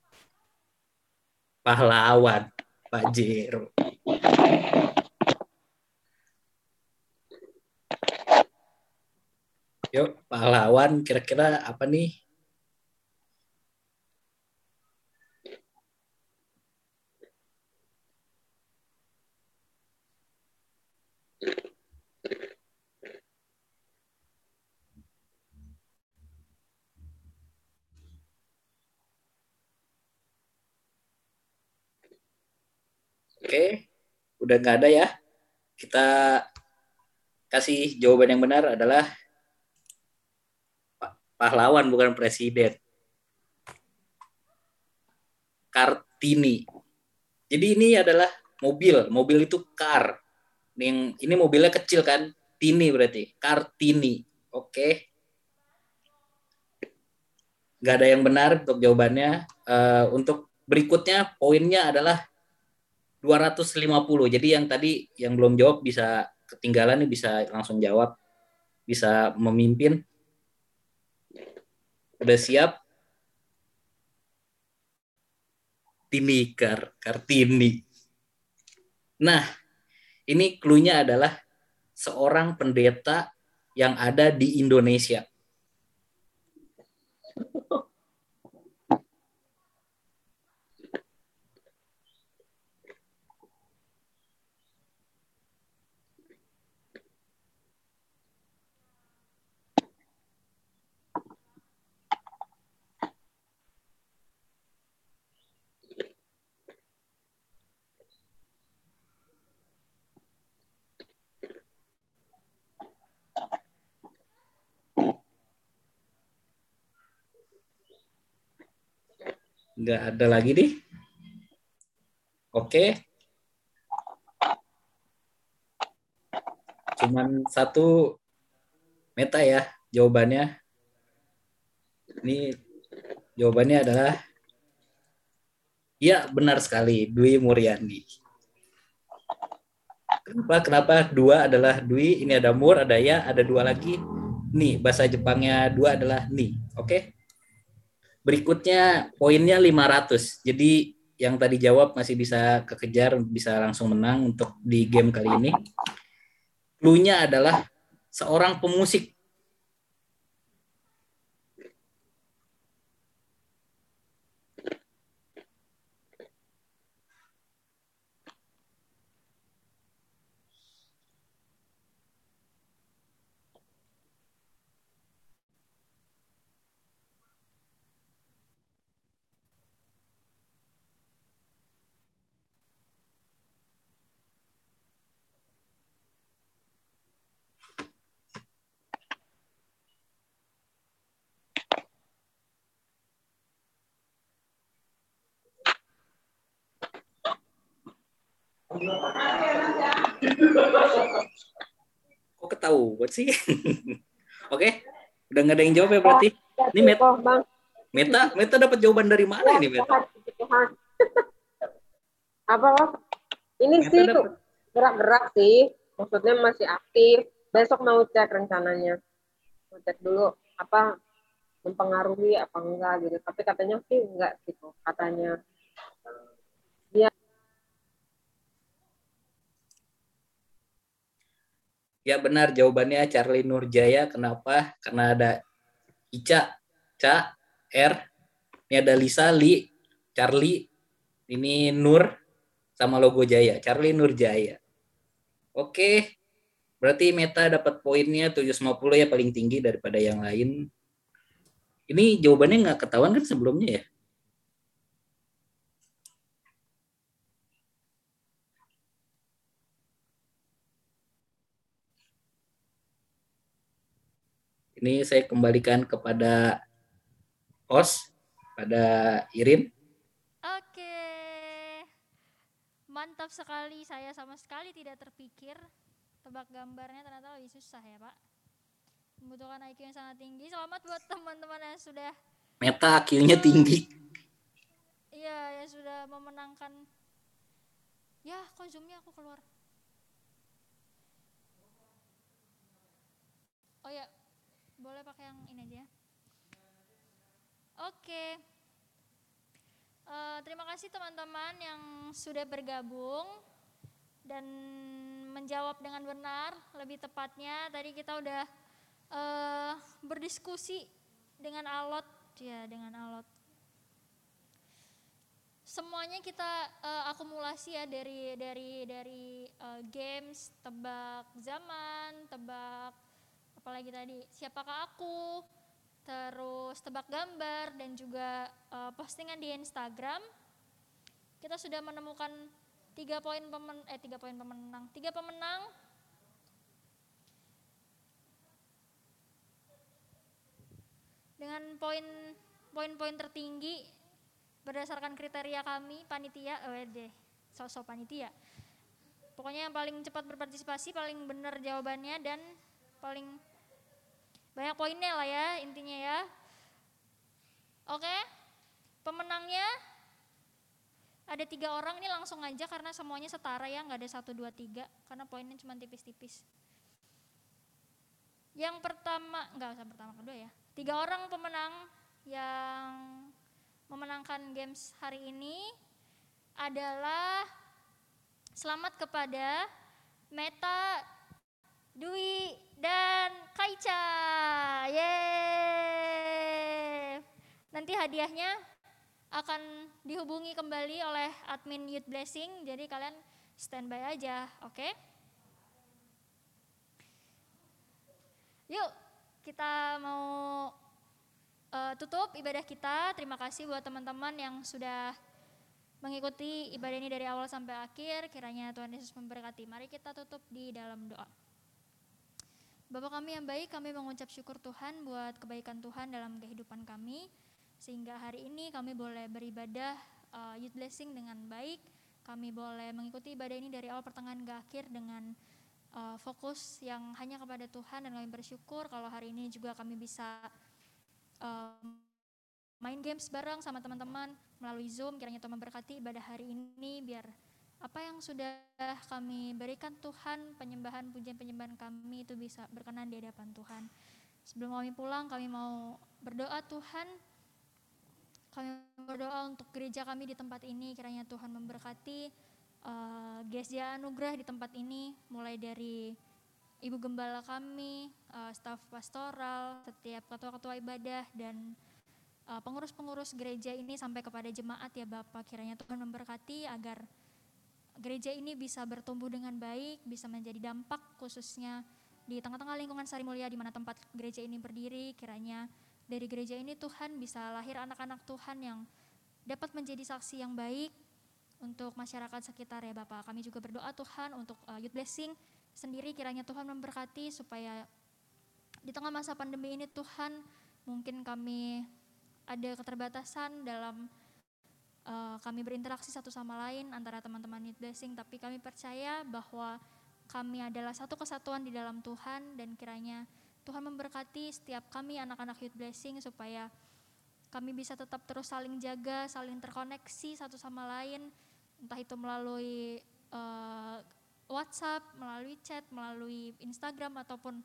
Pahlawan Pak Jero. Yuk, pahlawan kira-kira apa nih? Oke, udah nggak ada ya. Kita kasih jawaban yang benar adalah pa- pahlawan bukan presiden. Kartini. Jadi ini adalah mobil, mobil itu car. Yang ini mobilnya kecil kan? Tini berarti, Kartini. Oke. Nggak ada yang benar untuk jawabannya. Eh, untuk berikutnya poinnya adalah 250. Jadi yang tadi yang belum jawab bisa ketinggalan nih bisa langsung jawab. Bisa memimpin. Udah siap? Tinikar, Kartini. Nah, ini clue-nya adalah seorang pendeta yang ada di Indonesia. *laughs* Nggak ada lagi nih. Oke. Cuman satu meta ya jawabannya. Ini jawabannya adalah Iya, benar sekali. Dwi Muryani. Kenapa? Kenapa dua adalah Dwi? Ini ada Mur, ada Ya, ada dua lagi. Nih, bahasa Jepangnya dua adalah Ni. Oke? Berikutnya poinnya 500. Jadi yang tadi jawab masih bisa kekejar, bisa langsung menang untuk di game kali ini. Clue-nya adalah seorang pemusik. Kok ketahuan sih? *laughs* Oke, udah nggak ada yang jawab ya berarti. Ini Met-
Bang.
Meta, Meta dapat jawaban dari mana ini Meta? *laughs*
Apa? Ini
Meta
sih gerak-gerak sih. Maksudnya masih aktif. Besok mau cek rencananya. Mau cek dulu apa mempengaruhi apa enggak gitu. Tapi katanya sih enggak gitu. Katanya.
Ya benar jawabannya Charlie Nurjaya. Kenapa? Karena ada Ica, Ca, R. Ini ada Lisa, Li, Charlie. Ini Nur sama logo Jaya. Charlie Nurjaya. Oke. Berarti Meta dapat poinnya 750 ya paling tinggi daripada yang lain. Ini jawabannya nggak ketahuan kan sebelumnya ya? Ini saya kembalikan kepada host, pada Irin.
Oke. Mantap sekali. Saya sama sekali tidak terpikir tebak gambarnya ternyata lebih susah ya, Pak. Membutuhkan IQ yang sangat tinggi. Selamat buat teman-teman yang sudah
Meta IQ-nya tinggi.
iya yang sudah memenangkan Ya, kok zoomnya aku keluar. Oh ya, boleh pakai yang ini aja. ya. Oke. Eh, terima kasih teman-teman yang sudah bergabung dan menjawab dengan benar. Lebih tepatnya tadi kita udah eh, berdiskusi dengan alot, ya dengan alot semuanya kita eh, akumulasi ya dari dari dari eh, games, tebak zaman, tebak apalagi tadi siapakah aku, terus tebak gambar dan juga eh, postingan di Instagram. Kita sudah menemukan tiga poin pemen eh tiga poin pemenang, tiga pemenang. Dengan poin poin-poin tertinggi berdasarkan kriteria kami panitia oh deh sosok panitia pokoknya yang paling cepat berpartisipasi paling benar jawabannya dan paling banyak poinnya lah ya intinya ya. Oke pemenangnya ada tiga orang. Ini langsung aja karena semuanya setara ya nggak ada satu dua tiga karena poinnya cuma tipis-tipis. Yang pertama nggak usah pertama kedua ya. Tiga orang pemenang yang memenangkan games hari ini adalah selamat kepada Meta, Dwi, dan Kaica. Yeay. Nanti hadiahnya akan dihubungi kembali oleh admin Youth Blessing, jadi kalian standby aja, oke? Yuk, kita mau uh, tutup ibadah kita. Terima kasih buat teman-teman yang sudah mengikuti ibadah ini dari awal sampai akhir. Kiranya Tuhan Yesus memberkati. Mari kita tutup di dalam doa. Bapak kami yang baik, kami mengucap syukur Tuhan buat kebaikan Tuhan dalam kehidupan kami. Sehingga hari ini kami boleh beribadah uh, youth blessing dengan baik. Kami boleh mengikuti ibadah ini dari awal pertengahan ke akhir dengan uh, fokus yang hanya kepada Tuhan dan kami bersyukur kalau hari ini juga kami bisa um, main games bareng sama teman-teman melalui Zoom. Kiranya Tuhan memberkati ibadah hari ini biar apa yang sudah kami berikan Tuhan, penyembahan pujian penyembahan kami itu bisa berkenan di hadapan Tuhan. Sebelum kami pulang, kami mau berdoa Tuhan. Kami berdoa untuk gereja kami di tempat ini, kiranya Tuhan memberkati uh, GSJ Anugerah di tempat ini, mulai dari Ibu Gembala kami, uh, staf pastoral, setiap ketua-ketua ibadah dan uh, pengurus-pengurus gereja ini sampai kepada jemaat ya Bapak kiranya Tuhan memberkati agar gereja ini bisa bertumbuh dengan baik, bisa menjadi dampak khususnya di tengah-tengah lingkungan Sari Mulia di mana tempat gereja ini berdiri, kiranya dari gereja ini Tuhan bisa lahir anak-anak Tuhan yang dapat menjadi saksi yang baik untuk masyarakat sekitar ya Bapak. Kami juga berdoa Tuhan untuk uh, youth blessing sendiri kiranya Tuhan memberkati supaya di tengah masa pandemi ini Tuhan mungkin kami ada keterbatasan dalam uh, kami berinteraksi satu sama lain antara teman-teman youth blessing tapi kami percaya bahwa kami adalah satu kesatuan di dalam Tuhan dan kiranya Tuhan memberkati setiap kami anak-anak youth blessing supaya kami bisa tetap terus saling jaga, saling terkoneksi satu sama lain, entah itu melalui uh, WhatsApp, melalui chat, melalui Instagram ataupun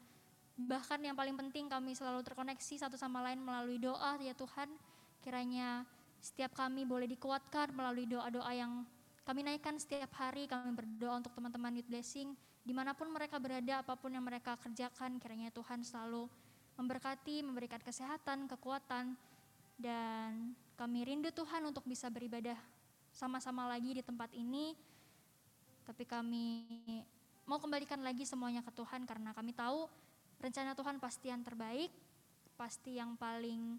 bahkan yang paling penting kami selalu terkoneksi satu sama lain melalui doa ya Tuhan. Kiranya setiap kami boleh dikuatkan melalui doa-doa yang kami naikkan setiap hari. Kami berdoa untuk teman-teman Youth Blessing di mana pun mereka berada, apa pun yang mereka kerjakan, kiranya Tuhan selalu memberkati, memberikan kesehatan, kekuatan, dan kami rindu Tuhan untuk bisa beribadah sama-sama lagi di tempat ini. Tapi kami mau kembalikan lagi semuanya ke Tuhan karena kami tahu rencana Tuhan pasti yang terbaik, pasti yang paling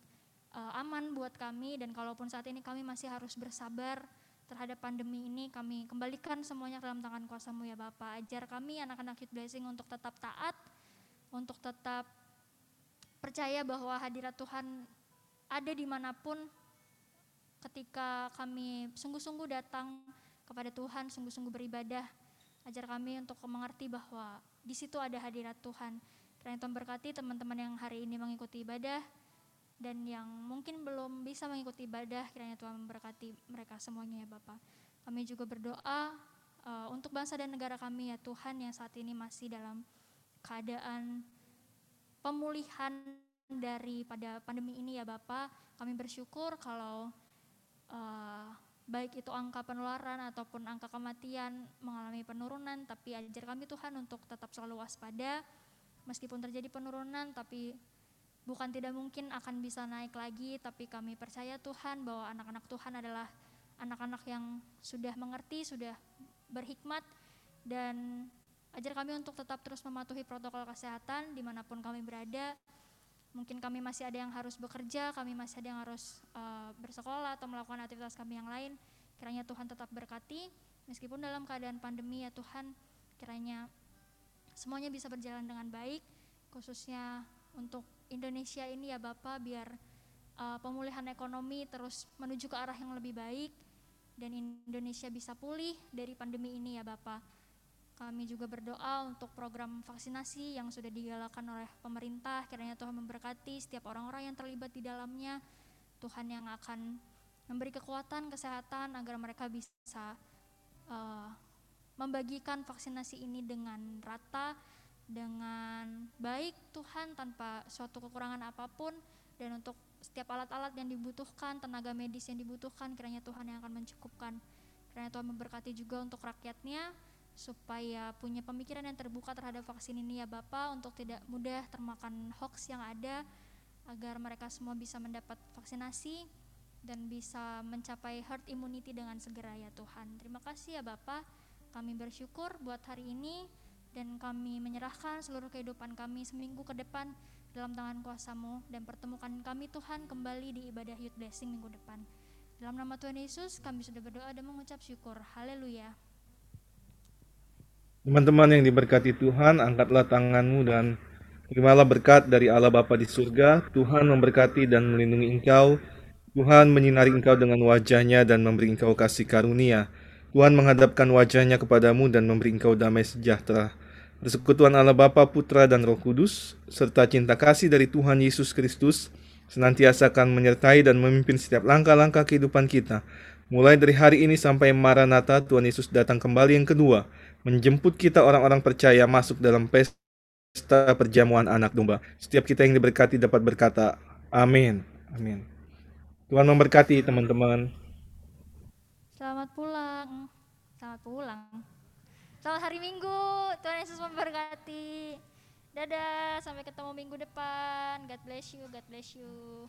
uh, aman buat kami dan kalaupun saat ini kami masih harus bersabar terhadap pandemi ini kami kembalikan semuanya dalam tangan kuasamu ya Bapak. Ajar kami anak-anak Youth Blessing untuk tetap taat, untuk tetap percaya bahwa hadirat Tuhan ada di mana pun ketika kami sungguh-sungguh datang kepada Tuhan, sungguh-sungguh beribadah. Ajar kami untuk mengerti bahwa di situ ada hadirat Tuhan. Kiranya Tuhan berkati teman-teman yang hari ini mengikuti ibadah dan yang mungkin belum bisa mengikuti ibadah, kiranya Tuhan memberkati mereka semuanya ya Bapak. Kami juga berdoa uh, untuk bangsa dan negara kami ya Tuhan yang saat ini masih dalam keadaan pemulihan daripada pandemi ini ya Bapak. Kami bersyukur kalau uh, baik itu angka penularan ataupun angka kematian mengalami penurunan, tapi ajar kami Tuhan untuk tetap selalu waspada. Meskipun terjadi penurunan, tapi bukan tidak mungkin akan bisa naik lagi, tapi kami percaya Tuhan bahwa anak-anak Tuhan adalah anak-anak yang sudah mengerti, sudah berhikmat, dan ajar kami untuk tetap terus mematuhi protokol kesehatan di mana pun kami berada. Mungkin kami masih ada yang harus bekerja, kami masih ada yang harus uh, bersekolah atau melakukan aktivitas kami yang lain. Kiranya Tuhan tetap berkati, meskipun dalam keadaan pandemi ya Tuhan, kiranya semuanya bisa berjalan dengan baik, khususnya untuk Indonesia ini ya Bapak biar uh, pemulihan ekonomi terus menuju ke arah yang lebih baik dan Indonesia bisa pulih dari pandemi ini ya Bapak. Kami juga berdoa untuk program vaksinasi yang sudah digalakan oleh pemerintah. Kiranya Tuhan memberkati setiap orang-orang yang terlibat di dalamnya. Tuhan yang akan memberi kekuatan, kesehatan agar mereka bisa uh, membagikan vaksinasi ini dengan rata dengan baik Tuhan tanpa suatu kekurangan apa pun dan untuk setiap alat-alat yang dibutuhkan, tenaga medis yang dibutuhkan, kiranya Tuhan yang akan mencukupkan. Kiranya Tuhan memberkati juga untuk rakyatnya supaya punya pemikiran yang terbuka terhadap vaksin ini ya Bapak untuk tidak mudah termakan hoax yang ada agar mereka semua bisa mendapat vaksinasi dan bisa mencapai herd immunity dengan segera ya Tuhan. Terima kasih ya Bapak. Kami bersyukur buat hari ini dan kami menyerahkan seluruh kehidupan kami seminggu ke depan dalam tangan kuasamu dan pertemukan kami Tuhan kembali di ibadah youth blessing minggu depan. Dalam nama Tuhan Yesus kami sudah berdoa dan mengucap syukur. Haleluya.
Teman-teman yang diberkati Tuhan, angkatlah tanganmu dan terimalah berkat dari Allah Bapa di surga. Tuhan memberkati dan melindungi engkau. Tuhan menyinari engkau dengan wajahnya dan memberi engkau kasih karunia. Tuhan menghadapkan wajahnya kepadamu dan memberi engkau damai sejahtera. Persekutuan Allah Bapa, Putra, dan Roh Kudus, serta cinta kasih dari Tuhan Yesus Kristus, senantiasa akan menyertai dan memimpin setiap langkah-langkah kehidupan kita. Mulai dari hari ini sampai Maranatha, Tuhan Yesus datang kembali yang kedua, menjemput kita orang-orang percaya masuk dalam pesta perjamuan anak domba. Setiap kita yang diberkati dapat berkata, Amin. Amin. Tuhan memberkati teman-teman.
Selamat pulang. Selamat pulang. Selamat hari Minggu. Tuhan Yesus memberkati. Dadah, sampai ketemu minggu depan. God bless you, God bless you.